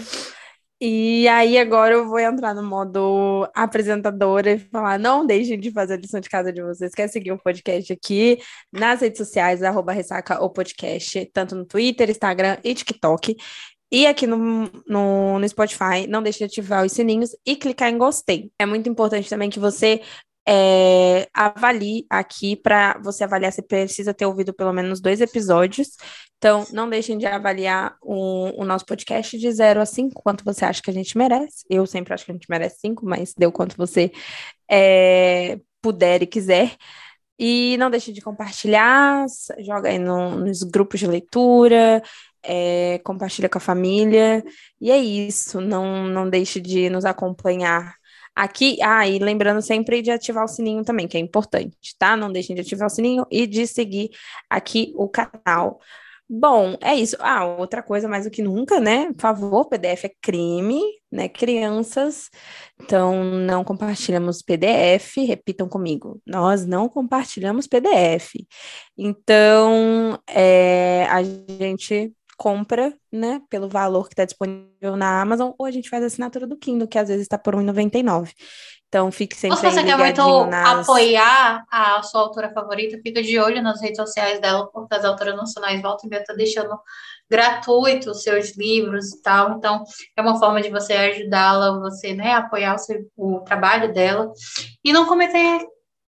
E aí, agora eu vou entrar no modo apresentadora e falar: não deixem de fazer a lição de casa de vocês. Quer seguir o podcast aqui nas redes sociais, arroba ressaca o podcast, tanto no Twitter, Instagram e TikTok. E aqui no, no, no, Spotify, não deixe de ativar os sininhos e clicar em gostei. É muito importante também que você é, avalie aqui para você avaliar. Você precisa ter ouvido pelo menos dois episódios. Então, não deixem de avaliar o, o nosso podcast de 0 a 5, quanto você acha que a gente merece. Eu sempre acho que a gente merece 5, mas deu quanto você é, puder e quiser. E não deixe de compartilhar, joga aí no, nos grupos de leitura, é, compartilha com a família. E é isso. Não, não deixe de nos acompanhar aqui. Ah, e lembrando sempre de ativar o sininho também, que é importante, tá? Não deixem de ativar o sininho e de seguir aqui o canal. Bom, é isso. Ah, outra coisa mais do que nunca, né? Por favor, PDF é crime, né? Crianças, então não compartilhamos PDF, repitam comigo, nós não compartilhamos PDF. Então, é, a gente compra, né, pelo valor que está disponível na Amazon, ou a gente faz a assinatura do Kindle, que às vezes está por R$1,99. Então, fique sempre Se você quer muito nas... apoiar a sua autora favorita, fica de olho nas redes sociais dela, porque as autoras nacionais voltam e meia tá deixando gratuito os seus livros e tal. Então, é uma forma de você ajudá-la, você, né, apoiar o, seu, o trabalho dela e não cometer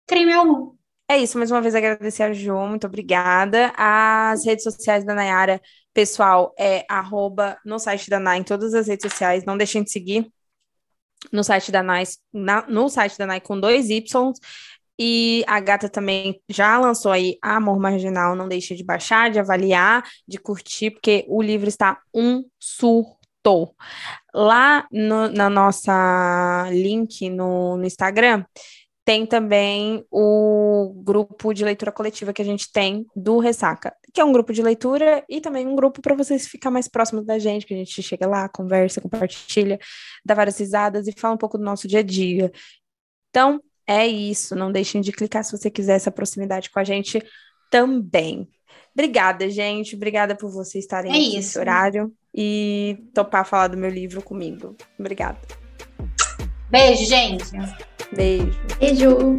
crime algum. É isso, mais uma vez agradecer a Jo, muito obrigada. As redes sociais da Nayara, pessoal, é arroba no site da Nay, em todas as redes sociais, não deixem de seguir no site da Nike, na, no site da Nike com dois Y. E a gata também já lançou aí Amor Marginal. Não deixe de baixar, de avaliar, de curtir, porque o livro está um surto. Lá no, na nossa link no, no Instagram, tem também o grupo de leitura coletiva que a gente tem do Ressaca, que é um grupo de leitura e também um grupo para vocês ficar mais próximos da gente, que a gente chega lá, conversa, compartilha, dá várias risadas e fala um pouco do nosso dia a dia. Então, é isso. Não deixem de clicar se você quiser essa proximidade com a gente também. Obrigada, gente. Obrigada por vocês estarem é nesse horário e topar falar do meu livro comigo. Obrigada. Beijo, gente. Beijo. Beijo.